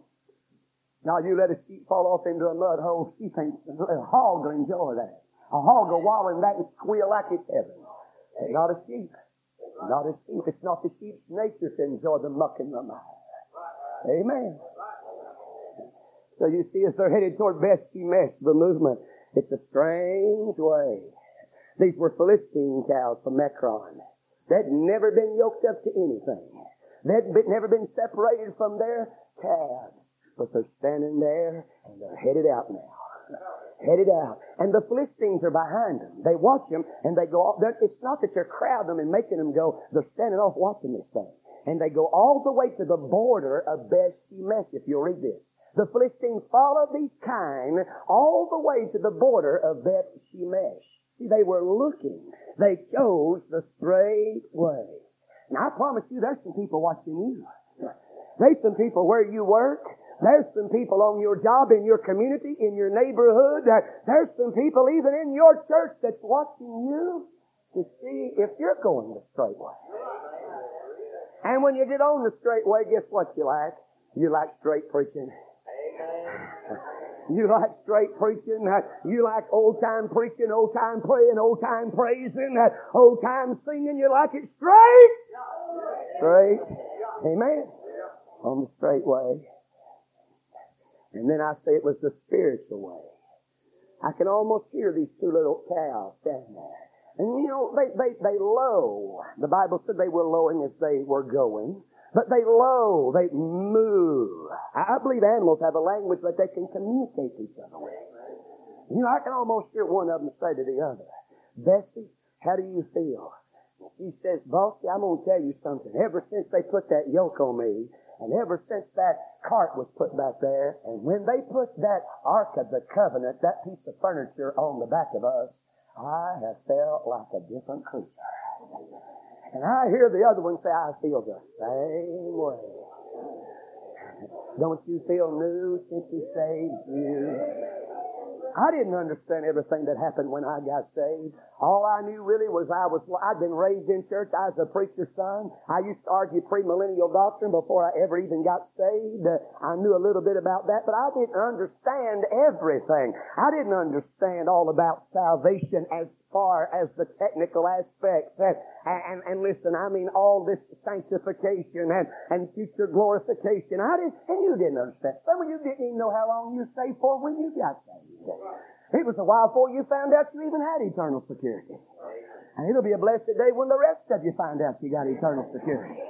Now you let a sheep fall off into a mud hole, sheep ain't, a hog will enjoy that. A hog will wallow in that and squeal like it's heaven. Not a sheep. Not a sheep. It's not the sheep's nature to enjoy the muck and the mire. Amen. So you see, as they're headed toward Beth Shemesh, the movement, it's a strange way. These were Philistine cows from Ekron. They'd never been yoked up to anything. They'd been, never been separated from their calves. But they're standing there and they're headed out now. headed out. And the Philistines are behind them. They watch them and they go, off. it's not that they're crowding them and making them go, they're standing off watching this thing. And they go all the way to the border of Beth Shemesh, if you'll read this. The Philistines followed these kine all the way to the border of Beth Shemesh. See, they were looking. They chose the straight way. Now I promise you there's some people watching you. There's some people where you work. There's some people on your job, in your community, in your neighborhood. Uh, there's some people even in your church that's watching you to see if you're going the straight way. And when you get on the straight way, guess what you like? You like straight preaching. You like straight preaching. Uh, you like old time preaching, old time praying, old time praising, uh, old time singing. You like it straight. Straight. Amen. On the straight way. And then I say it was the spiritual way. I can almost hear these two little cows standing there. And you know, they, they, they low. The Bible said they were lowing as they were going. But they low, they moo. I believe animals have a language that they can communicate to each other with. You know, I can almost hear one of them say to the other, Bessie, how do you feel? She says, Bossy, I'm going to tell you something. Ever since they put that yoke on me, and ever since that cart was put back there, and when they put that Ark of the Covenant, that piece of furniture on the back of us, I have felt like a different creature. And I hear the other one say, I feel the same way. Don't you feel new since he saved you? I didn't understand everything that happened when I got saved. All I knew really was I was, I'd been raised in church. I was a preacher's son. I used to argue premillennial doctrine before I ever even got saved. Uh, I knew a little bit about that, but I didn't understand everything. I didn't understand all about salvation as far as the technical aspects. And, and, and listen, I mean all this sanctification and, and future glorification. I didn't, and you didn't understand. Some of you didn't even know how long you saved for when you got saved. It was a while before you found out you even had eternal security. And it'll be a blessed day when the rest of you find out you got eternal security.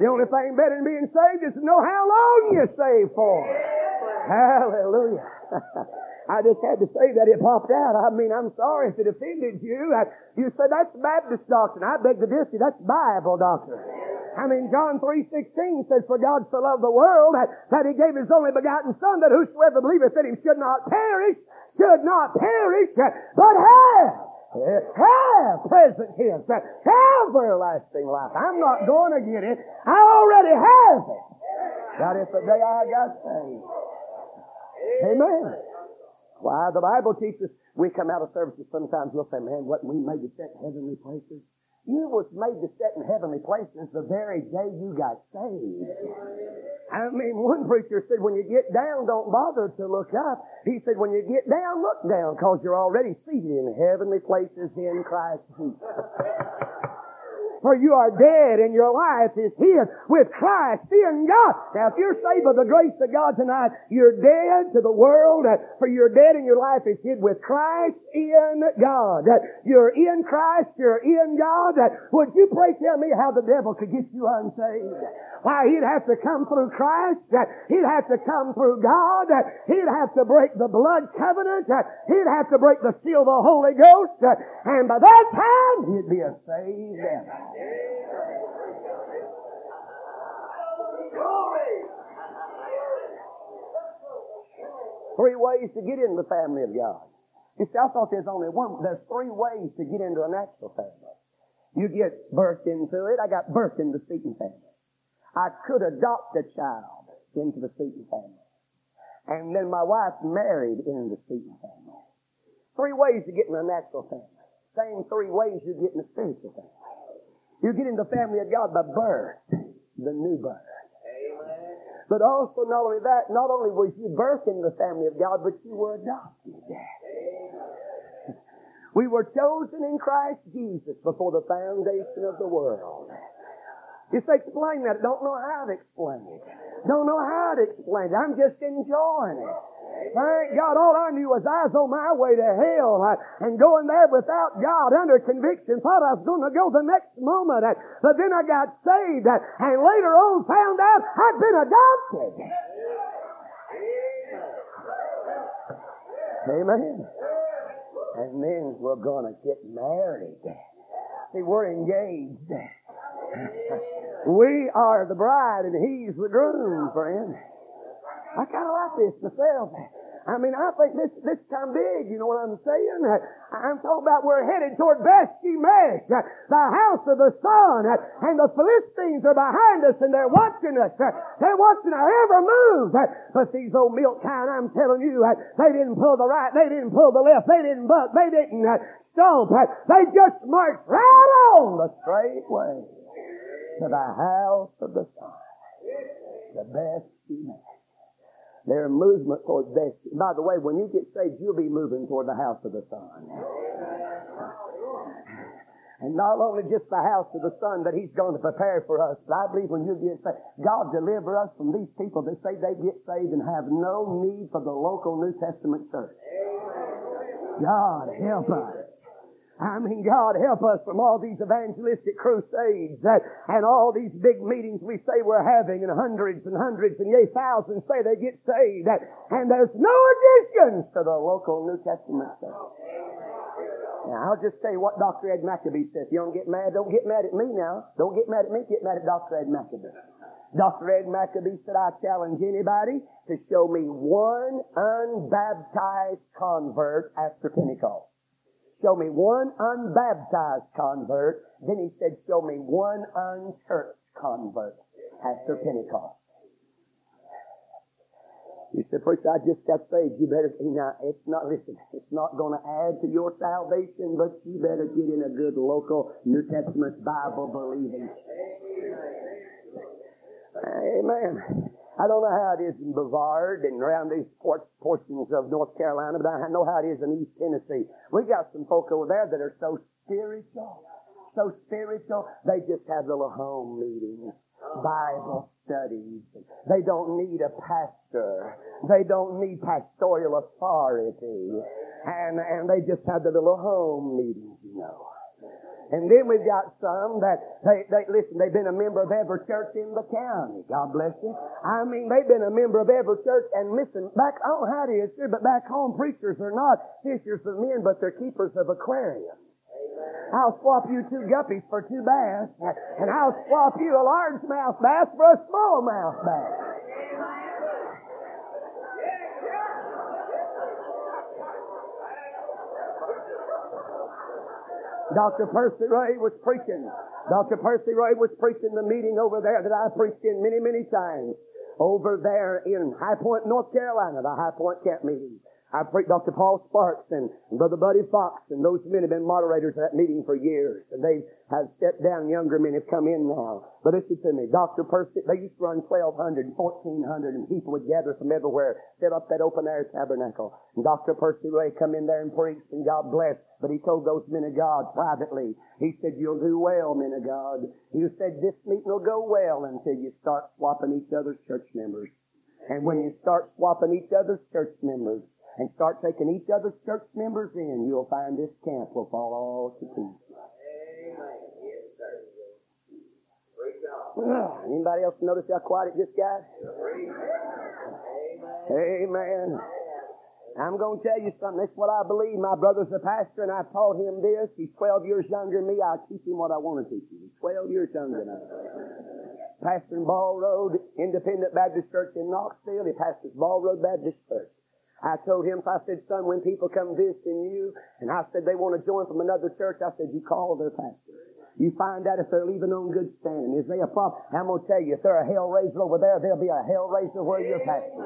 the only thing better than being saved is to know how long you're saved for. Hallelujah. I just had to say that it popped out. I mean, I'm sorry if it offended you. you said that's Baptist doctrine. I beg to differ. That's Bible doctrine. I mean, John 3.16 says, For God so loved the world that, that he gave his only begotten Son, that whosoever believeth in him should not perish, should not perish, but have, have present tense, have everlasting life. I'm not going to get it. I already have it. Got it the day I got saved. Amen. Why, the Bible teaches, we come out of services sometimes, we'll say, man, what we made to set heavenly places? You was made to sit in heavenly places the very day you got saved. I mean, one preacher said, when you get down, don't bother to look up. He said, when you get down, look down, because you're already seated in heavenly places in Christ Jesus. For you are dead and your life is hid with Christ in God. Now, if you're saved by the grace of God tonight, you're dead to the world, for you're dead and your life is hid with Christ in God. You're in Christ, you're in God. Would you pray tell me how the devil could get you unsaved? Why, he'd have to come through Christ. He'd have to come through God. He'd have to break the blood covenant. He'd have to break the seal of the Holy Ghost. And by that time, he'd be a saved devil. Three ways to get into the family of God. You see, I thought there's only one. There's three ways to get into a natural family. You get birthed into it. I got birthed into the Seton family. I could adopt a child into the Seton family. And then my wife married into the Seton family. Three ways to get in a natural family. Same three ways you get in a spiritual family. You get in the family of God by birth, the new birth. Amen. But also not only that, not only was you birthed in the family of God, but you were adopted. Amen. We were chosen in Christ Jesus before the foundation of the world. Say, explain that. Don't know how to explain it. Don't know how to explain it. I'm just enjoying it. Thank God, all I knew was I was on my way to hell and going there without God under conviction. Thought I was going to go the next moment. But then I got saved and later on found out I'd been adopted. Amen. And then we're going to get married. See, we're engaged. We are the bride and he's the groom, friend. I kine of like this myself. I mean, I think this this of big. You know what I'm saying? I'm talking about we're headed toward Beth Shemesh, the house of the sun, and the Philistines are behind us and they're watching us. They're watching our every move. But these old milk kind, I'm telling you, they didn't pull the right, they didn't pull the left, they didn't buck, they didn't stomp. They just marched right on the straight way to the house of the Son, the Beth Shemesh. Their movement toward best. By the way, when you get saved, you'll be moving toward the house of the Son. And not only just the house of the Son, that He's going to prepare for us, but I believe when you get saved, God deliver us from these people that say they get saved and have no need for the local New Testament church. God help us. I mean, God help us from all these evangelistic crusades that, and all these big meetings we say we're having and hundreds and hundreds and yea, thousands say they get saved. That, and there's no additions to the local New Testament church. Now, I'll just you what Dr. Ed Maccabee says. You don't get mad, don't get mad at me now. Don't get mad at me, get mad at Dr. Ed Maccabee. Dr. Ed Maccabee said, I challenge anybody to show me one unbaptized convert after Pentecost. Show me one unbaptized convert. Then he said, show me one unchurched convert after Pentecost. You said, preacher, I just got saved. You better, now, it's not, listen, it's not going to add to your salvation, but you better get in a good local New Testament Bible believing. Amen. I don't know how it is in Brevard and around these portions of North Carolina, but I know how it is in East Tennessee. We got some folk over there that are so spiritual, so spiritual, they just have little home meetings, Bible studies. They don't need a pastor. They don't need pastoral authority. And, and they just have the little home meetings, you know. And then we've got some that they, they listen, they've been a member of every church in the county. God bless you. I mean, they've been a member of every church and listen, back I don't know how it is here, but back home preachers are not fishers of men, but they're keepers of aquariums. I'll swap you two guppies for two bass, and I'll swap you a largemouth bass for a smallmouth bass. Dr. Percy Ray was preaching. Dr. Percy Ray was preaching the meeting over there that I preached in many, many times. Over there in High Point, North Carolina, the High Point camp meeting. I preached Dr. Paul Sparks and Brother Buddy Fox, and those men have been moderators at that meeting for years. And they have stepped down. Younger men have come in now. But listen to me. Dr. Percy, they used to run 1,200 and 1,400, and people would gather from everywhere, set up that open air tabernacle. And Dr. Percy Ray come in there and preach, and God bless. But he told those men of God privately, he said, you'll do well, men of God. He said, this meeting will go well until you start swapping each other's church members. And when you start swapping each other's church members, and start taking each other's church members in, you'll find this camp will fall all to pieces. Anybody else notice how quiet it just got? Amen. I'm going to tell you something. That's what I believe. My brother's a pastor, and I taught him this. He's 12 years younger than me. I'll teach him what I want to teach him. He's 12 years younger than I Pastor in Ball Road Independent Baptist Church in Knoxville. He pastors Ball Road Baptist Church. I told him, I said, son, when people come visiting you, and I said they want to join from another church, I said, you call their pastor. You find out if they're leaving on good standing. Is they a problem? I'm going to tell you, if they're a hell raiser over there, there'll be a hell raiser where you're pastor.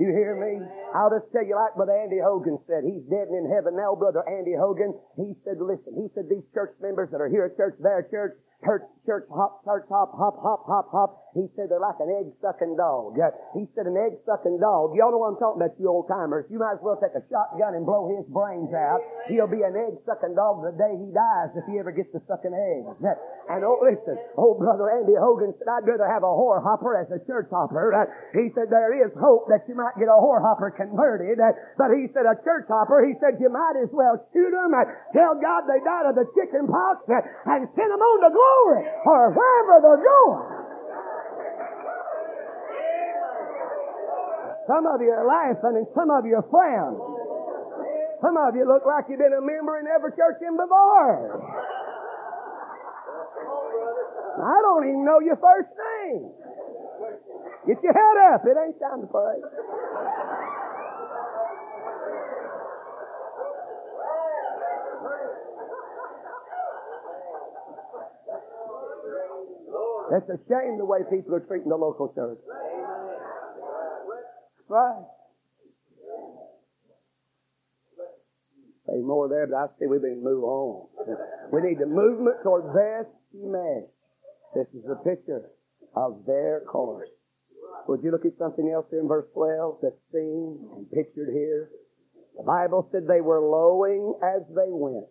You hear me? I'll just tell you like Brother Andy Hogan said. He's dead and in heaven now, Brother Andy Hogan. He said, listen, he said these church members that are here at church, their church, church, church, hop, church, hop, hop, hop, hop, hop. He said they're like an egg sucking dog. He said an egg sucking dog. Y'all know what I'm talking about, you old timers. You might as well take a shotgun and blow his brains out. He'll be an egg sucking dog the day he dies if he ever gets to sucking eggs. And oh, listen, old brother Andy Hogan said, I'd rather have a whore hopper as a church hopper. Uh, he said there is hope that you might get a whore hopper converted. Uh, but he said a church hopper, he said you might as well shoot them tell God they died of the chicken pox uh, and send them on to glory or wherever they're going. Some of you are laughing and some of you are frowning. Some of you look like you've been a member in every church in before. I don't even know your first name. Get your head up. It ain't time to pray. It's a shame the way people are treating the local church. Right. Say more there, but I see we to move on. We need the movement toward Beth Shemesh. This is the picture of their course. Would you look at something else here in verse 12 that's seen and pictured here? The Bible said they were lowing as they went.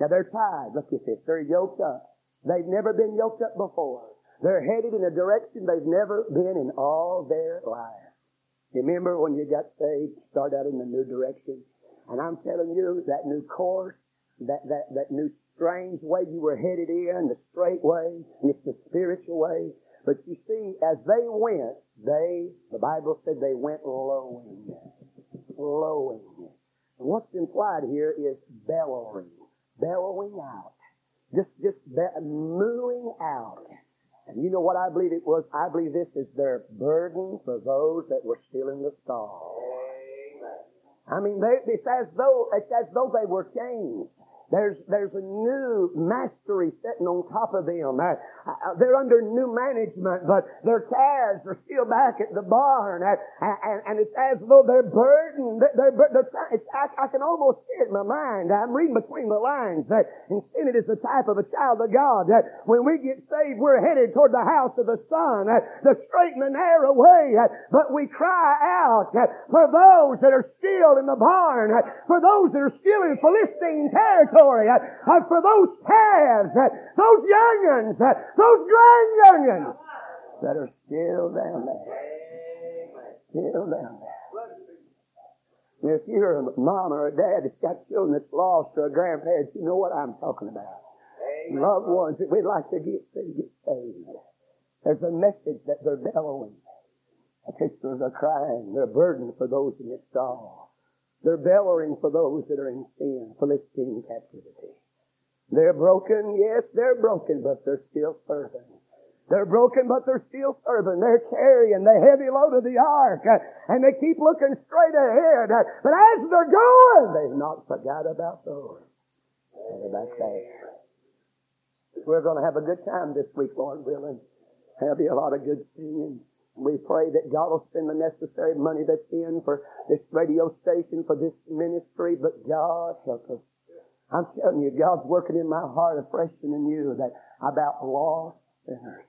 Now they're tied. Look at this. They're yoked up. They've never been yoked up before. They're headed in a direction they've never been in all their life. Remember when you got saved, start out in a new direction? And I'm telling you, that new course, that, that, that new strange way you were headed in, the straight way, and it's the spiritual way. But you see, as they went, they, the Bible said they went lowing. Lowing. And what's implied here is bellowing. Bellowing out. Just, just be- mooing out. And you know what I believe it was? I believe this is their burden for those that were still in the stall. I mean, they, it's as though it's as though they were changed. There's, there's a new mastery sitting on top of them. Uh, they're under new management, but their calves are still back at the barn. Uh, and, and it's as though they're burdened. They're, they're, they're I, I, can almost see it in my mind. I'm reading between the lines. That, and seeing it as a type of a child of God. That when we get saved, we're headed toward the house of the Son, the straight and the narrow way. But we cry out for those that are still in the barn, for those that are still in Philistine territory glory uh, for those calves, uh, those young'uns, uh, those grand young'uns that are still down there. Still down there. If you're a mom or a dad that's got children that's lost or a grandparent, you know what I'm talking about. Loved ones that we'd like to get saved. There's a message that they're bellowing. A picture of their crying. They're a burden for those in its stall. They're bellowing for those that are in sin, Philistine captivity. They're broken, yes, they're broken, but they're still serving. They're broken, but they're still serving. They're carrying the heavy load of the ark, and they keep looking straight ahead. But as they're going, they've not forgot about those. They're back there. We're going to have a good time this week, Lord willing. There'll be a lot of good singing. We pray that God will spend the necessary money that's in for this radio station, for this ministry, but God help us. I'm telling you, God's working in my heart afresh and anew that about lost sinners.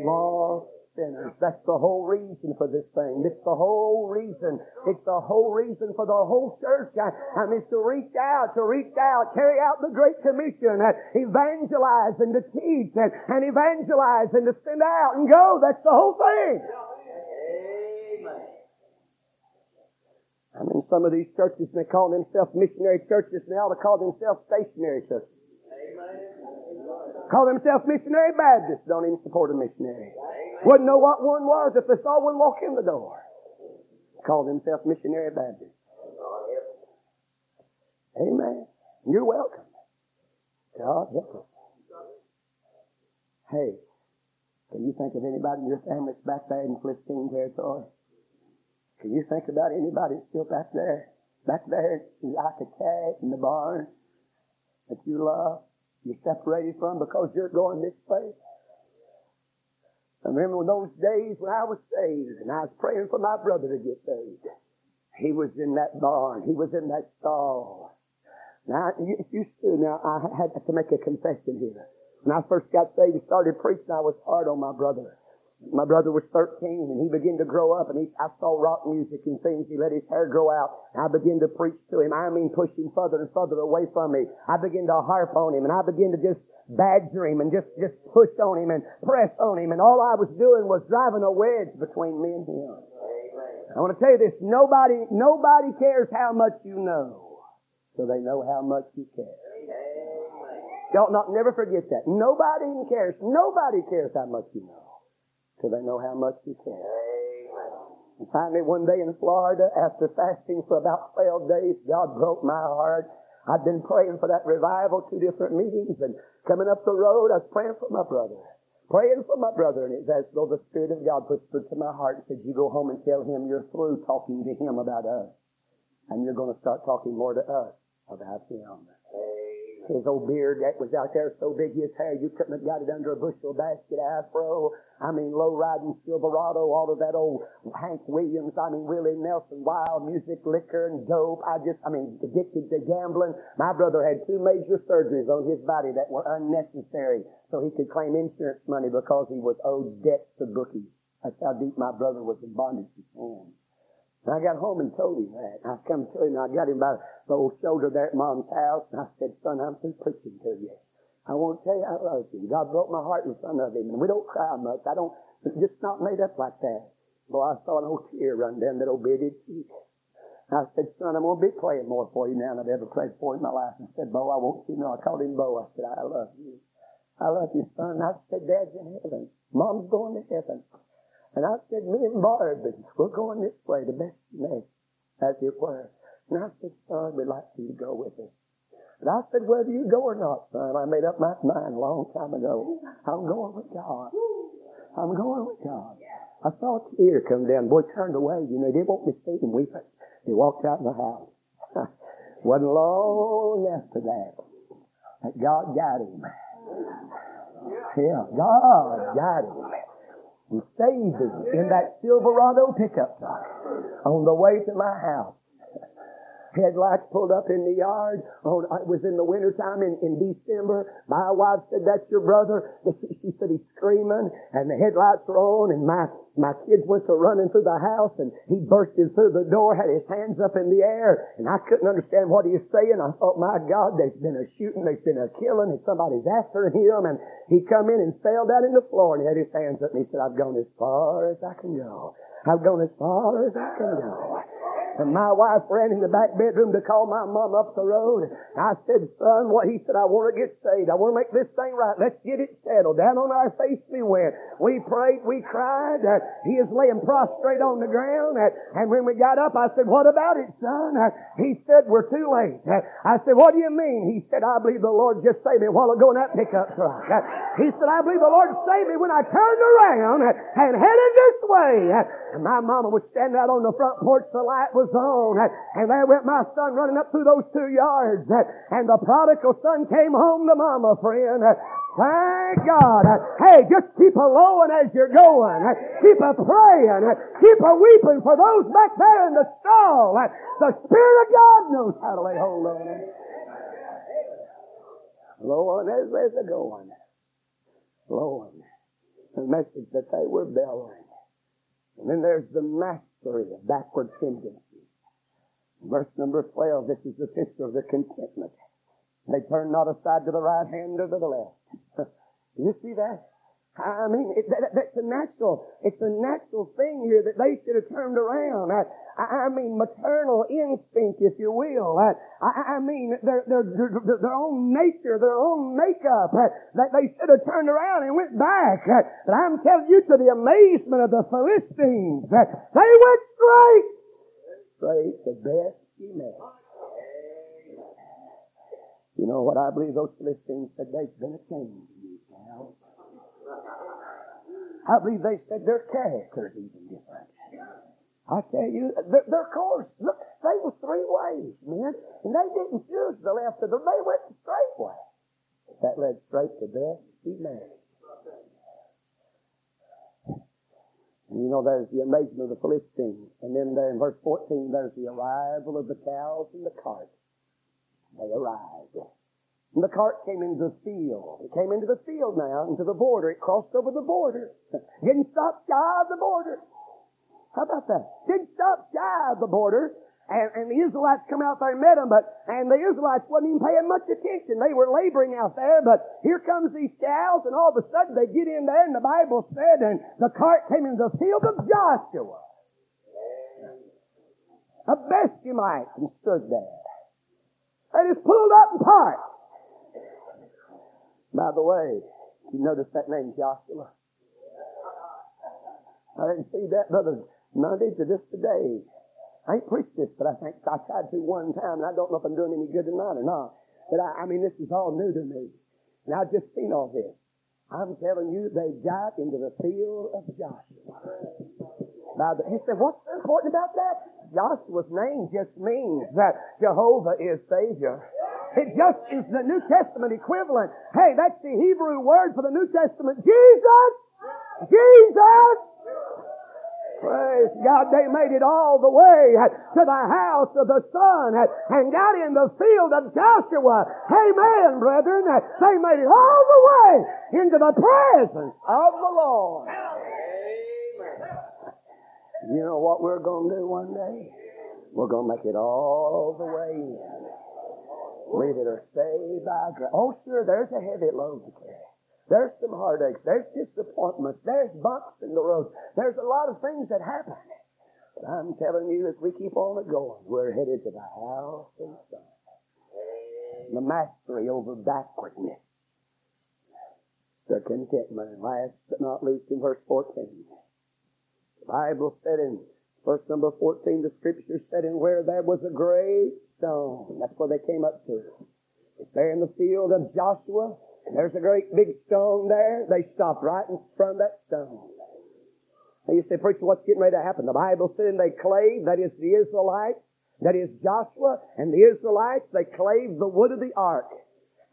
Lost sinners. That's the whole reason for this thing. It's the whole reason. It's the whole reason for the whole church. I, I mean, to reach out, to reach out, carry out the Great Commission, uh, evangelize and to teach and, and evangelize and to send out and go. That's the whole thing. Amen. I mean, some of these churches, they call themselves missionary churches now, they call themselves stationary churches. Call themselves missionary Baptists, don't even support a missionary. Wouldn't know what one was if they saw one walk in the door. Call themselves missionary Baptists. Amen. You're welcome. God help us. Hey, can you think of anybody in your family that's back there in Philistine territory? Can you think about anybody still back there? Back there like a cat in the barn that you love? You're separated from because you're going this way. I remember those days when I was saved and I was praying for my brother to get saved. He was in that barn. He was in that stall. Now, you, you now I had to make a confession here. When I first got saved and started preaching, I was hard on my brother. My brother was 13 and he began to grow up and he, I saw rock music and things. He let his hair grow out. I began to preach to him. I mean, push him further and further away from me. I began to harp on him and I began to just badger him and just, just push on him and press on him. And all I was doing was driving a wedge between me and him. I want to tell you this. Nobody, nobody cares how much you know. So they know how much you care. Y'all not never forget that. Nobody cares. Nobody cares how much you know till they know how much you care. And finally, one day in Florida, after fasting for about 12 days, God broke my heart. I'd been praying for that revival, two different meetings, and coming up the road, I was praying for my brother. Praying for my brother, and it's as though the Spirit of God whispered to my heart and said, you go home and tell him you're through talking to him about us. And you're going to start talking more to us about him. His old beard that was out there so big, his hair, you couldn't have got it under a bushel basket afro. I mean, low riding Silverado, all of that old Hank Williams, I mean, Willie Nelson, wild music, liquor, and dope. I just, I mean, addicted to gambling. My brother had two major surgeries on his body that were unnecessary so he could claim insurance money because he was owed debts to bookies. That's how deep my brother was in bondage to sin. And I got home and told him that. I come to him, and I got him by the old shoulder there at mom's house, and I said, son, I'm through preaching to you. I want to tell you I love you. God broke my heart in front of him, and we don't cry much. I don't, just not made up like that. Boy, I saw an old tear run down that old bearded cheek. I said, son, I'm going to be praying more for you now than I've ever prayed for in my life. And said, Bo, I want you to know. I called him Bo. I said, I love you. I love you, son. I said, Dad's in heaven. Mom's going to heaven. And I said, me and Barb, we're going this way, the best next, as it were. And I said, son, we'd like you to go with us. And I said, whether you go or not, son, I made up my mind a long time ago. I'm going with God. I'm going with God. I saw a tear come down. Boy turned away. You know, me to see him weeping. He walked out in the house. Wasn't long after that that God got him. Yeah, God got him and saved me in that Silverado pickup truck on the way to my house headlights pulled up in the yard. Oh, uh, it was in the wintertime in, in December. My wife said, that's your brother. She said, he's screaming and the headlights were on and my, my kids went to running through the house and he bursted through the door, had his hands up in the air and I couldn't understand what he was saying. I thought, my God, there's been a shooting, there's been a killing and somebody's after him and he come in and fell down in the floor and he had his hands up and he said, I've gone as far as I can go. I've gone as far as I can go. And my wife ran in the back bedroom to call my mom up the road. I said, son, what? He said, I want to get saved. I want to make this thing right. Let's get it settled. Down on our face we went. We prayed, we cried. Uh, he is laying prostrate on the ground. Uh, and when we got up, I said, what about it, son? Uh, he said, we're too late. Uh, I said, what do you mean? He said, I believe the Lord just saved me while ago in that pickup truck. Uh, he said, I believe the Lord saved me when I turned around and headed this way. And my mama was standing out on the front porch. The light was on. And there went my son running up through those two yards. And the prodigal son came home to mama, friend. Thank God. Hey, just keep a lowing as you're going. Keep a praying. Keep a weeping for those back there in the stall. The Spirit of God knows how to lay hold on them. Lowing as they're going. Lowing. The message that they were bellowing. And then there's the mastery of backward tendencies. Verse number 12, this is the picture of the contentment. They turn not aside to the right hand or to the left. you see that? I mean, it, that, that's a natural, it's a natural thing here that they should have turned around. I, I mean, maternal instinct, if you will. I, I mean, their, their, their, their own nature, their own makeup, uh, that they should have turned around and went back. Uh, but I'm telling you, to the amazement of the Philistines, uh, they went straight, straight to Beth Shemesh. You know what I believe those Philistines said? There's been a change in. I believe they said their character's even different. I tell you, their, their course, look, they were three ways, man. And they didn't choose the left or the they went the straight way. That led straight to death. Be married. You know, there's the invasion of the Philistines. And then there in verse 14, there's the arrival of the cows and the cart. They arrived. And the cart came into the field. It came into the field now, into the border. It crossed over the border. Didn't stop shy of the border. How about that? Didn't stop shy of the border. And, and the Israelites come out there and met them, but, and the Israelites wasn't even paying much attention. They were laboring out there, but here comes these cows, and all of a sudden they get in there, and the Bible said, and the cart came into the field of Joshua. A Benjamite and stood there. And it's pulled up and parked. By the way, you notice that name Joshua? I didn't see that brother Monday to this today. I ain't preached this, but I think I tried to one time, and I don't know if I'm doing any good tonight or not. But I, I mean, this is all new to me. And I've just seen all this. I'm telling you, they got into the field of Joshua. Now, he said, what's important about that? Joshua's name just means that Jehovah is Savior. It just is the New Testament equivalent. Hey, that's the Hebrew word for the New Testament. Jesus! Jesus! Praise God, they made it all the way to the house of the Son and got in the field of Joshua. Amen, brethren. They made it all the way into the presence of the Lord. You know what we're going to do one day? We're going to make it all the way in. We that are saved by grace. Oh, sure, there's a heavy load to carry. There's some heartaches. There's disappointments. There's bumps in the road. There's a lot of things that happen. But I'm telling you, as we keep on going, we're headed to the house of the Son. The mastery over backwardness. The contentment. And last but not least in verse 14. The Bible said in verse number 14, the scripture said, in where there was a great stone. That's where they came up to. It's there in the field of Joshua. There's a great big stone there. They stopped right in front of that stone. And you say, preacher, what's getting ready to happen? The Bible said they clave, that is the Israelites, that is Joshua and the Israelites, they clave the wood of the ark.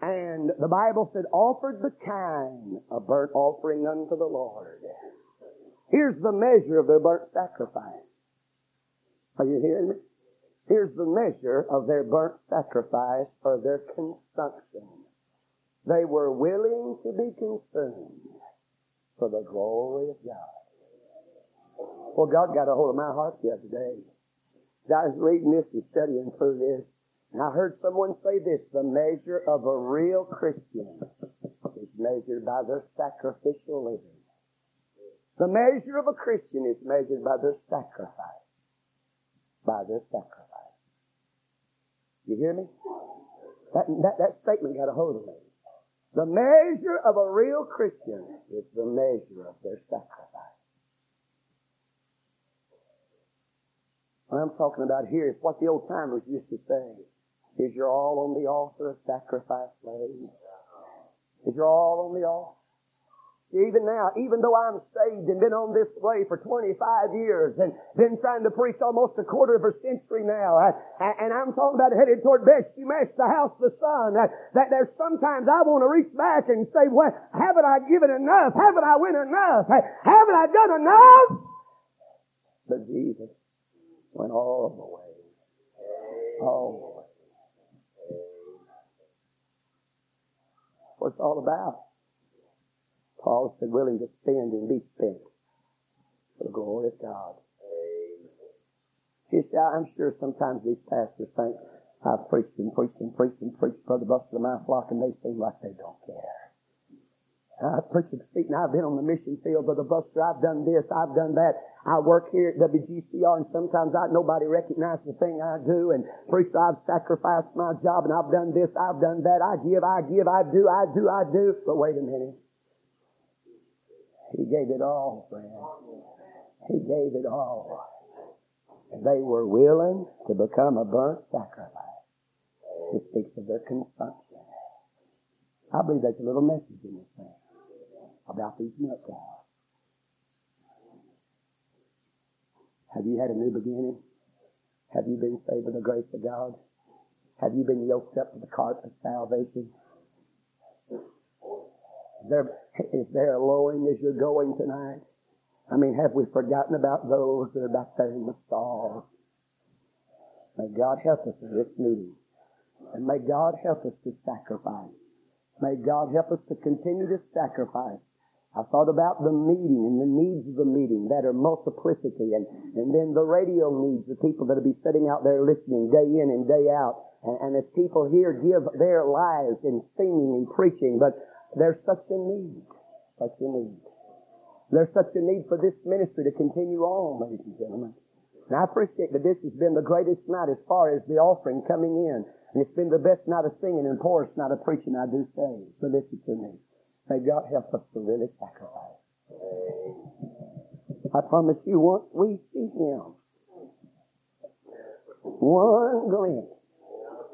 And the Bible said, offered the kind of burnt offering unto the Lord. Here's the measure of their burnt sacrifice. Are you hearing me? Here's the measure of their burnt sacrifice or their consumption. They were willing to be consumed for the glory of God. Well, God got a hold of my heart the other day. I was reading this and studying through this, and I heard someone say this, the measure of a real Christian is measured by their sacrificial living. The measure of a Christian is measured by their sacrifice. by their sacrifice. You hear me? That, that, that statement got a hold of me. The measure of a real Christian is the measure of their sacrifice. What I'm talking about here is what the old timers used to say. Is you're all on the altar of sacrifice laid? Is you're all on the altar? Even now, even though I'm saved and been on this way for 25 years and been trying to preach almost a quarter of a century now, I, and I'm talking about headed toward match the house of the sun, that, that there's sometimes I want to reach back and say, well, haven't I given enough? Haven't I went enough? Haven't I done enough? But Jesus went all the way. All the way. What's all about? Paul said, willing to spend and be spent for the glory of God. See, I'm sure sometimes these pastors think, I've preached and preached and preached and preached Brother Buster to my flock, and they seem like they don't care. I've preached and I've been on the mission field, Brother Buster. I've done this, I've done that. I work here at WGCR, and sometimes I, nobody recognizes the thing I do. And preacher, I've sacrificed my job, and I've done this, I've done that. I give, I give, I do, I do, I do. But wait a minute. He gave it all, friend. He gave it all. And they were willing to become a burnt sacrifice. It speaks of their consumption. I believe there's a little message in this thing about these milk cows. Have you had a new beginning? Have you been saved by the grace of God? Have you been yoked up to the cart of salvation? There, is there a lowing as you're going tonight? I mean, have we forgotten about those that are back there in the stalls? May God help us in this meeting. And may God help us to sacrifice. May God help us to continue to sacrifice. I thought about the meeting and the needs of the meeting that are multiplicity and, and then the radio needs, the people that will be sitting out there listening day in and day out. And, and as people here give their lives in singing and preaching, but there's such a need. Such a need. There's such a need for this ministry to continue on, ladies and gentlemen. And I appreciate that this has been the greatest night as far as the offering coming in. And it's been the best night of singing and poorest night of preaching, I do say. So listen to me. May God help us to really sacrifice. I promise you, once we see Him, one glimpse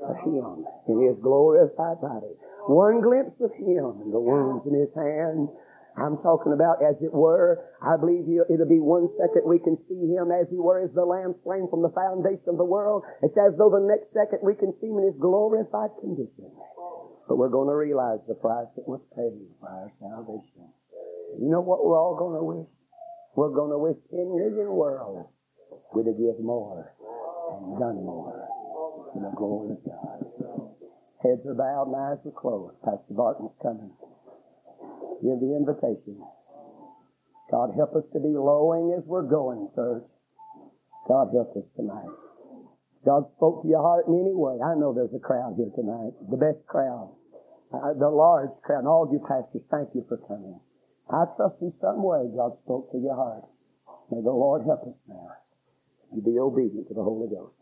of Him in His glorified body, one glimpse of Him and the wounds in His hand. I'm talking about, as it were, I believe it'll be one second we can see Him as He were as the Lamb slain from the foundation of the world. It's as though the next second we can see Him in His glorified condition. But we're going to realize the price that was paid for our salvation. You know what we're all going to wish? We're going to wish 10 million worlds we'd have give more and done more for the glory of God. Heads are bowed and eyes are closed. Pastor Barton's coming. Give the invitation. God help us to be lowing as we're going, church. God help us tonight. God spoke to your heart in any way. I know there's a crowd here tonight, the best crowd, uh, the large crowd. And all of you pastors, thank you for coming. I trust in some way God spoke to your heart. May the Lord help us now. You be obedient to the Holy Ghost.